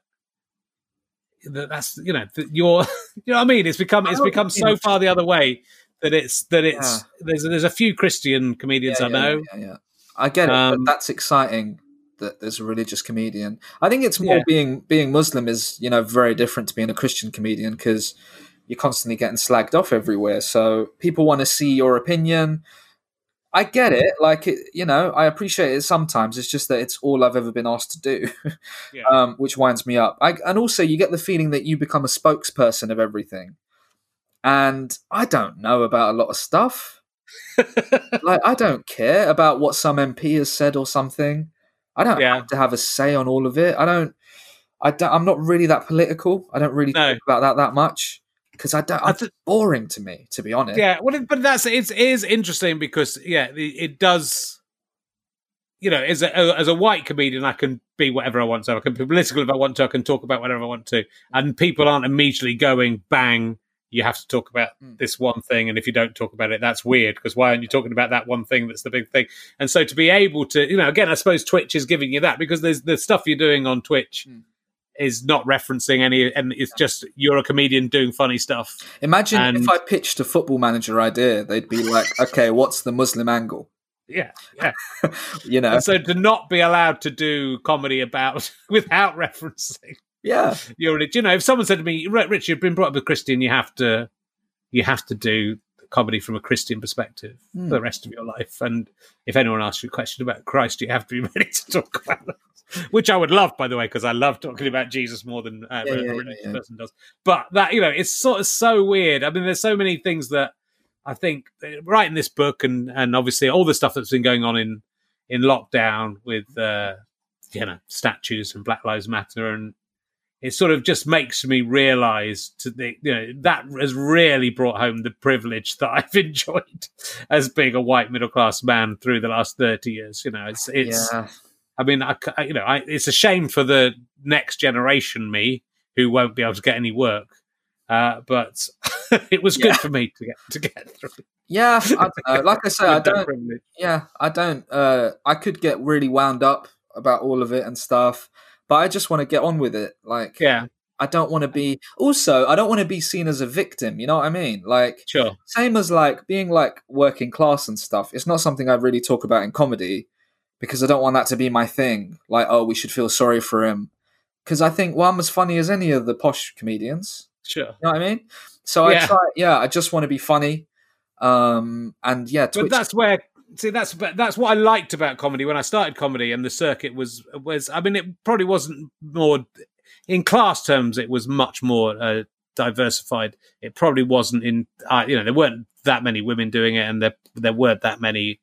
That that's you know that you're you know what I mean it's become it's become so far the other way that it's that it's Yeah. there's there's a few Christian comedians Yeah, I know Yeah, yeah. I get it. Um, but that's exciting that there's a religious comedian. I think it's more being being Muslim is you know very different to being a Christian comedian because you're constantly getting slagged off everywhere. So people want to see your opinion. I get it. Like it, you know, I appreciate it sometimes. It's just that it's all I've ever been asked to do, Yeah. um, which winds me up. I, and also, you get the feeling that you become a spokesperson of everything. And I don't know about a lot of stuff like I don't care about what some MP has said or something. I don't Yeah. have to have a say on all of it. I don't. I don't, I'm not really that political. I don't really No. think about that that much because I don't. I It's th- boring to me, to be honest. Yeah, well, it, but that's it's, it is interesting because yeah, it, it does. You know, as a as a white comedian, I can be whatever I want to. I can be political if I want to. I can talk about whatever I want to, and people aren't immediately going bang. You have to talk about Mm. this one thing, and if you don't talk about it, that's weird. Because why aren't you talking about that one thing that's the big thing? And so to be able to, you know, again, I suppose Twitch is giving you that because there's the stuff you're doing on Twitch Mm. Is not referencing any, and it's just you're a comedian doing funny stuff. Imagine And- if I pitched a football manager idea, they'd be like, "Okay, what's the Muslim angle?" Yeah, yeah. You know? And so to not be allowed to do comedy about without referencing Yeah, your religion. you know, if someone said to me, "Ri- Rich, you've been brought up a Christian, you have to you have to do comedy from a Christian perspective Hmm. for the rest of your life. And if anyone asks you a question about Christ, you have to be ready to talk about that. Which I would love, by the way, because I love talking about Jesus more than uh, Yeah, a yeah, religious yeah, yeah. person does. But that, you know, it's sort of so weird. I mean, there's so many things that I think uh, writing this book and and obviously all the stuff that's been going on in in lockdown with uh, you know statues and Black Lives Matter and it sort of just makes me realize to the you know that has really brought home the privilege that I've enjoyed as being a white middle class man through the last 30 years you know it's it's yeah. I mean I, you know I, it's a shame for the next generation me who won't be able to get any work uh, but it was Yeah. good for me to get to get through Yeah, I don't know. Like I say, I don't. yeah i don't uh i could get really wound up about all of it and stuff but i just want to get on with it like yeah. I don't want to be also i don't want to be seen as a victim you know what i mean? Like sure. same as like being like working class and stuff it's not something i really talk about in comedy because i don't want that to be my thing like oh we should feel sorry for him. Because i think well i'm as funny as any of the posh comedians. Sure. You know what i mean? So Yeah. i try yeah i just want to be funny um and yeah but that's where see that's that's what I liked about comedy when I started comedy and the circuit was was I mean it probably wasn't more in class terms it was much more uh, diversified. It probably wasn't in uh, you know there weren't that many women doing it and there there weren't that many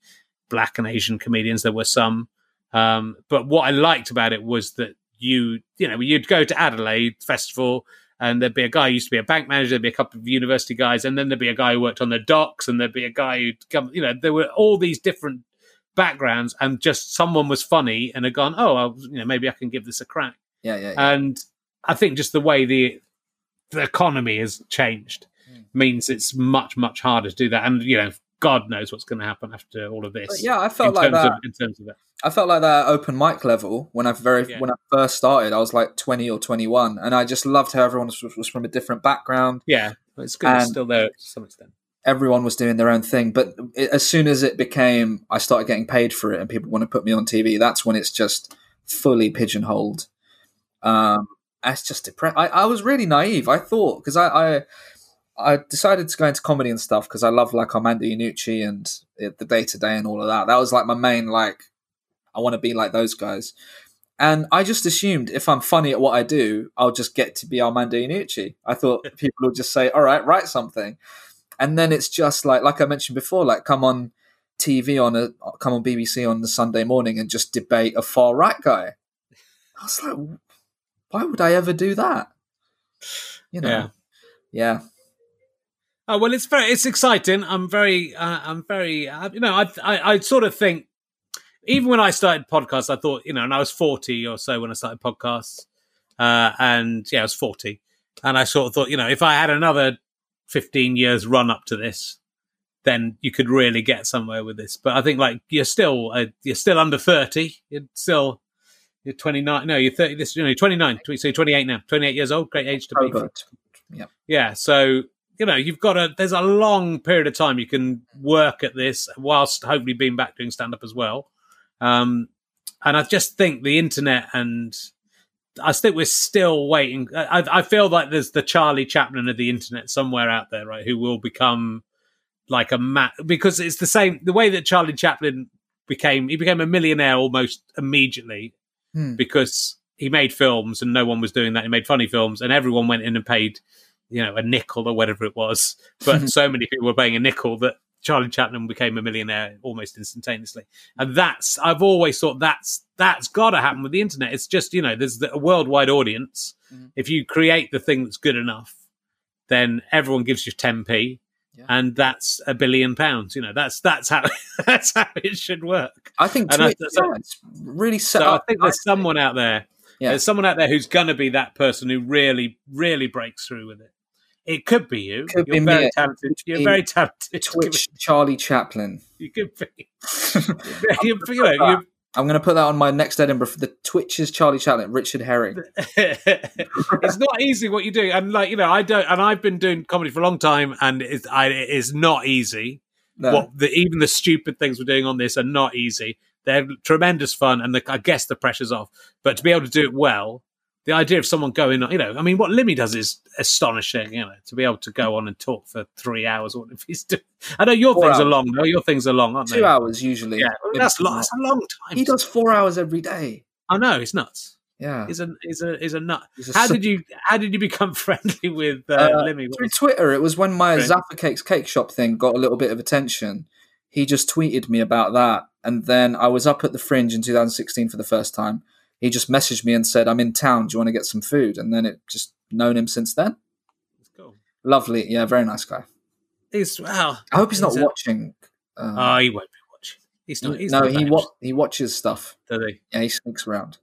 black and Asian comedians. There were some um, but what I liked about it was that you you know you'd go to Adelaide Festival and there'd be a guy who used to be a bank manager, there'd be a couple of university guys, and then there'd be a guy who worked on the docks, and there'd be a guy who'd come, you know, there were all these different backgrounds, and just someone was funny and had gone, oh, I'll, you know, maybe I can give this a crack. yeah yeah, yeah. And I think just the way the the economy has changed Mm. means it's much much harder to do that, and you know, God knows what's going to happen after all of this. But yeah i felt like terms that of in terms of it. I felt like that at open mic level when I very Yeah. when I first started. I was like twenty or twenty one, and I just loved how everyone was, was from a different background. Yeah, it's good. it's still there to some extent. Everyone was doing their own thing, but it, as soon as it became, I started getting paid for it, and people want to put me on TV. That's when it's just fully pigeonholed. Um, it's just depressing. I, I was really naive. I thought because I, I I decided to go into comedy and stuff because I love like Armando Iannucci and uh, the day to day and all of that. That was like my main like. I want to be like those guys. And I just assumed if I'm funny at what I do, I'll just get to be Armando Iannucci. I thought people would just say, "All right, write something," and then it's just like, like I mentioned before, like come on TV on a come on BBC on the Sunday morning and just debate a far right guy. I was like, why would I ever do that? You know, Yeah. yeah. Oh well, it's very it's exciting. I'm very uh, I'm very uh, you know I, I I sort of think even when I started podcasts, I thought you know, and I was 40 or so when I started podcasts, uh, and yeah, I was 40, and I sort of thought you know if I had another 15 years run up to this, then you could really get somewhere with this. But I think like you're still uh, you're still under 30. You're still you're 29. No, you're 30. This you know, you're 29. So you're 28 now. 28 years old. Great age to be. Yeah. Yeah, so you know you've got a there's a long period of time you can work at this whilst hopefully being back doing stand up as well. Um, and I just think the internet and I think we're still waiting. I, I feel like there's the Charlie Chaplin of the internet somewhere out there, right? Who will become like a ma- because it's the same the way that Charlie Chaplin became. He became a millionaire almost immediately Hmm. because he made films and no one was doing that. He made funny films and everyone went in and paid, you know, a nickel or whatever it was. But so many people were paying a nickel that Charlie Chaplin became a millionaire almost instantaneously. And that's I've always thought that's that's got to happen with the internet. It's just you know there's a worldwide audience. Mhm. If you create the thing that's good enough, then everyone gives you 10p. Yeah. And that's a billion pounds. You know, that's that's how that's how it should work. I think And I- so- yeah, it's really set So I think there's someone out there. Yeah. There's someone out there who's going to be that person who really, really breaks through with it. It could be you. Could You're be very me. talented. You're very talented. Twitch Charlie Chaplin. You could be. you, you know, I'm going to put that on my next Edinburgh for the Twitch's Charlie Chaplin, Richard Herring. it's not easy what you do, and like you know, I don't, and I've been doing comedy for a long time, and it's, I, it is not easy. No. What the, even the stupid things we're doing on this are not easy. They're tremendous fun, and the, I guess the pressure's off. But to be able to do it well, the idea of someone going, you know, I mean, what Limmy does is astonishing. You know, to be able to go on and talk for three hours, or if he's doing. I know your Four things are long. No, your things are long, aren't Two they? hours usually. Yeah, Maybe that's, two lo- hours. that's a long time. He does four hours every day. I know it's nuts. Yeah. He's a he's a he's a nut. He's a How did you how did you become friendly with uh, Uh, Limmy? What through Twitter, it was when my. Zafar Cakes cake shop thing got a little bit of attention. He just tweeted me about that, and then I was up at the Fringe in 2016 for the first time. He just messaged me and said, "I'm in town. Do you want to get some food?" And then it just known him since then. It's cool. Lovely, yeah, very nice guy. He's well. I hope he's not a- watching. Um, Oh, he won't be watching. He's not. He's no, not he wa- he watches stuff. does Yeah, he sneaks around.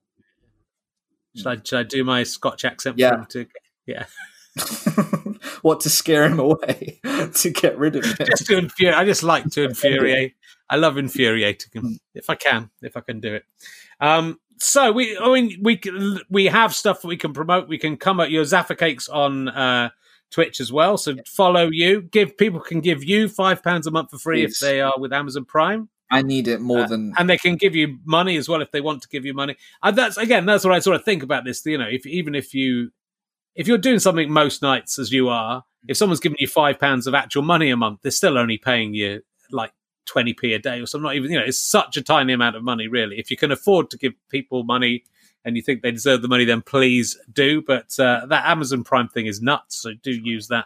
Should I, should I do my Scotch accent Yeah. for him to? Yeah, what to scare him away to get rid of him? just to infuriate. I just like to infuriate. I love infuriating Hmm. him if I can, if I can do it. Um, so we, I mean, we we have stuff that we can promote. We can come at your Zafar Cakes on uh, Twitch as well. So follow you. Give people can give you five pounds a month for free if they are with Amazon Prime. I need it more Uh, than and they can give you money as well if they want to give you money. And that's again, that's what I sort of think about this. You know, if even if you if you're doing something most nights as you are, if someone's giving you five pounds of actual money a month, they're still only paying you like twenty p a day or something. Not even you know, it's such a tiny amount of money, really. If you can afford to give people money and you think they deserve the money, then please do. But uh, that Amazon Prime thing is nuts, so do use that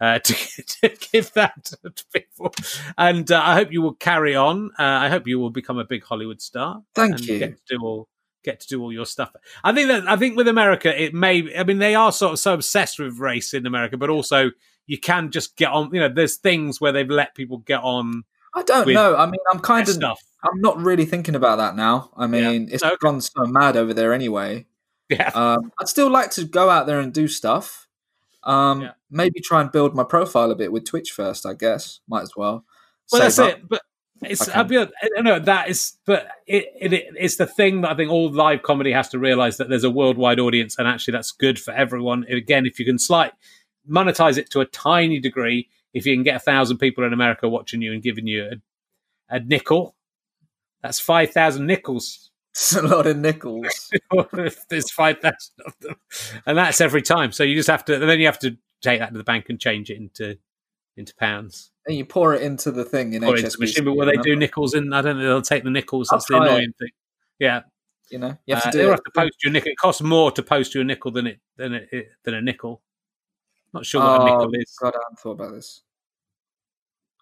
uh, to, to give that to people. And uh, I hope you will carry on. Uh, I hope you will become a big Hollywood star. Thank and you. Get to do all get to do all your stuff. I think that I think with America, it may. I mean, they are sort of so obsessed with race in America, but also you can just get on. You know, there's things where they've let people get on I don't know. I mean, I'm kind of stuff. I'm not really thinking about that now. I mean, it's Okay. gone so mad over there anyway. Yeah, Um, I'd still like to go out there and do stuff. Um, Yeah. Maybe try and build my profile a bit with Twitch first. I guess might as well. well, that's up. it. But it's I'll be honest, I don't know that is, but it, it it's the thing that I think all live comedy has to realize that there's a worldwide audience, and actually that's good for everyone. Again, if you can slight monetize it to a tiny degree, if you can get a thousand people in America watching you and giving you a, a nickel, that's five thousand nickels. It's a lot of nickels. if there's five thousand of them, and that's every time. So you just have to, and then you have to take that to the bank and change it into into pounds. And you pour it into the thing in into HSBC. machine, but will they do nickels in? I don't know. They'll take the nickels. I'll That's the try it. annoying thing. Yeah, You know, you have uh, to do they'll it. have to post you a nickel. It costs more to post you a nickel than it than it, it than a nickel. Not sure what a Oh, nickel is. God, I haven't thought about this.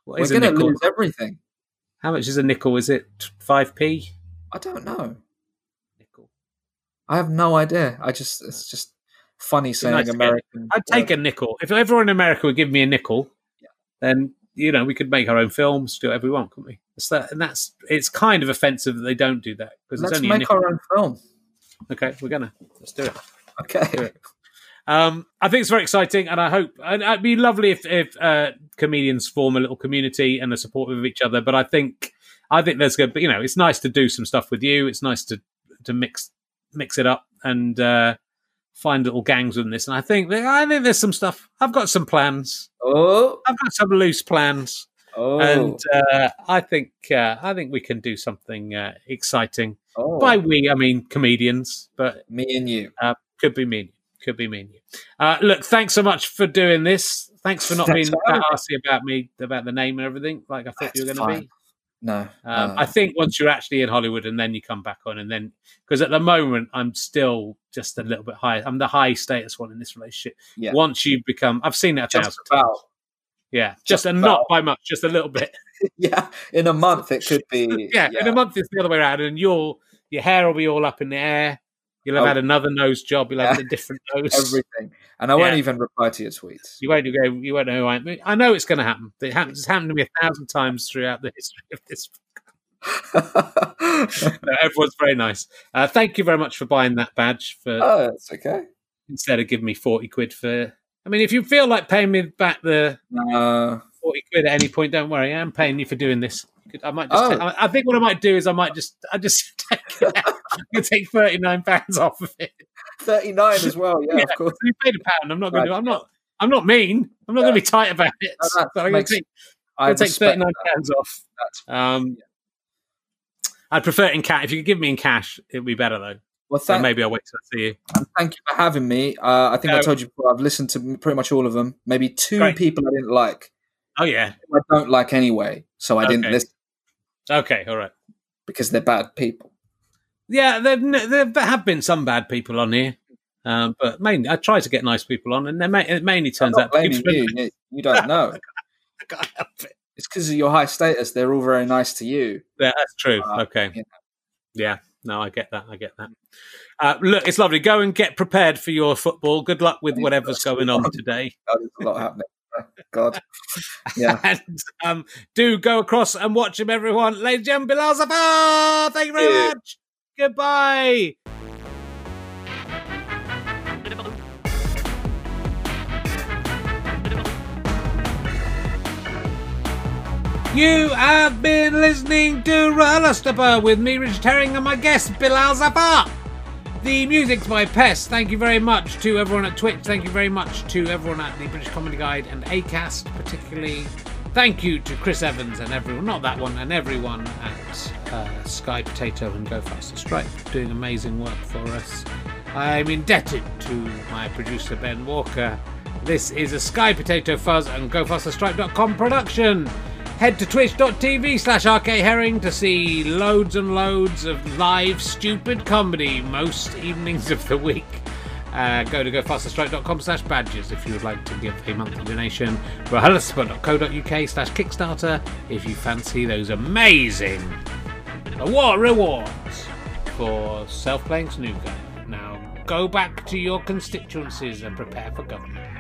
What We're going to lose everything. How much is a nickel? Is it five p? I don't know. Nickel. I have no idea. I just it's just funny saying nice American. I'd take a nickel. If everyone in America would give me a nickel, Yeah. then you know we could make our own films, do whatever we want, couldn't we? It's that, and that's it's kind of offensive that they don't do that because it's Let's only a make our own film. Okay, we're gonna let's do it. Okay. Um, I think it's very exciting, and I hope and it'd be lovely if, if uh, comedians form a little community and are supportive of each other. But I think I think there's good. But you know, it's nice to do some stuff with you. It's nice to to mix mix it up and uh, find little gangs within this. And I think I think there's some stuff. I've got some plans. Oh, I've got some loose plans, oh, and uh, I think uh, I think we can do something uh, exciting. oh. By we, I mean comedians, but me and you. could be me. Could be me and you. Uh, look, thanks so much for doing this. Thanks for not Thanks being that arsy about me, about the name and everything, like I thought you were going to be. No, Um, no. I think once you're actually in Hollywood and then you come back on, and then because at the moment I'm still just a little bit high. I'm the high status one in this relationship. Yeah. Once you become, I've seen that a just about. times. Yeah, just, just and not by much, just a little bit. Yeah, in a month it could be. yeah, in a month it's the other way around, and your your hair will be all up in the air. You'll have Oh. had another nose job. You'll have Yeah. a different nose. everything, and I won't even reply to your tweets. You won't go. You won't know who I am. I know it's going to happen. It happens. It's happened to me a thousand times throughout the history of this. No, everyone's very nice. Uh, thank you very much for buying that badge. For oh, it's okay. instead of giving me forty quid for. I mean, if you feel like paying me back the No, forty quid at any point, don't worry. I'm paying you for doing this. I might just. Oh. ta- I I think what I might do is I might just. I just. Take it out. I'm take thirty nine pounds off of it. thirty-nine as well. Yeah, Yeah. of course. You paid a pound. I'm not going to. I'm not. I'm not mean. I'm not going to be tight about it. No, I'm going to take I take thirty nine pounds off. Um, I'd prefer it in cash. If you could give me in cash, it'd be better though. well. So maybe I'll wait till I see you. thank you for having me. Uh, I think I told you before. I've listened to pretty much all of them. Maybe two Great. people I didn't like. Oh yeah. I don't like anyway, so I didn't listen Okay. All right. because they're bad people. Yeah, there there have been some bad people on here, um, but mainly I try to get nice people on, and they ma- it mainly turns out blaming you. you. You don't know. I can't help it. It's because of your high status. They're all very nice to you. Yeah, that's true. Uh, okay. you know. Yeah. No, I get that. I get that. Uh, look, it's lovely. Go and get prepared for your football. Good luck with whatever's going on today. There's a lot happening. God, yeah. and um, do go across and watch him, everyone. Ladies and gentlemen, Bilal Zafar, thank you very Yeah. much. Goodbye. You have been listening to RHLSTP with me, Richard Herring, and my guest, Bilal Zafar. The music's by Pest. Thank you very much to everyone at Twitch. Thank you very much to everyone at the British Comedy Guide and ACAST, particularly. Thank you to Chris Evans and everyone, not that one, and everyone at uh, Sky Potato and Go Faster Stripe, doing amazing work for us. I'm indebted to my producer, Ben Walker. This is a Sky Potato Fuzz and GoFasterStripe.com production. Head to twitch.tv slash rkherring to see loads and loads of live stupid comedy most evenings of the week. Uh, go to gofasterstripe.com slash badges if you would like to give a monthly donation. RHLSTP.co.uk slash Kickstarter if you fancy those amazing award rewards for self-playing snooker. Now go back to your constituencies and prepare for government.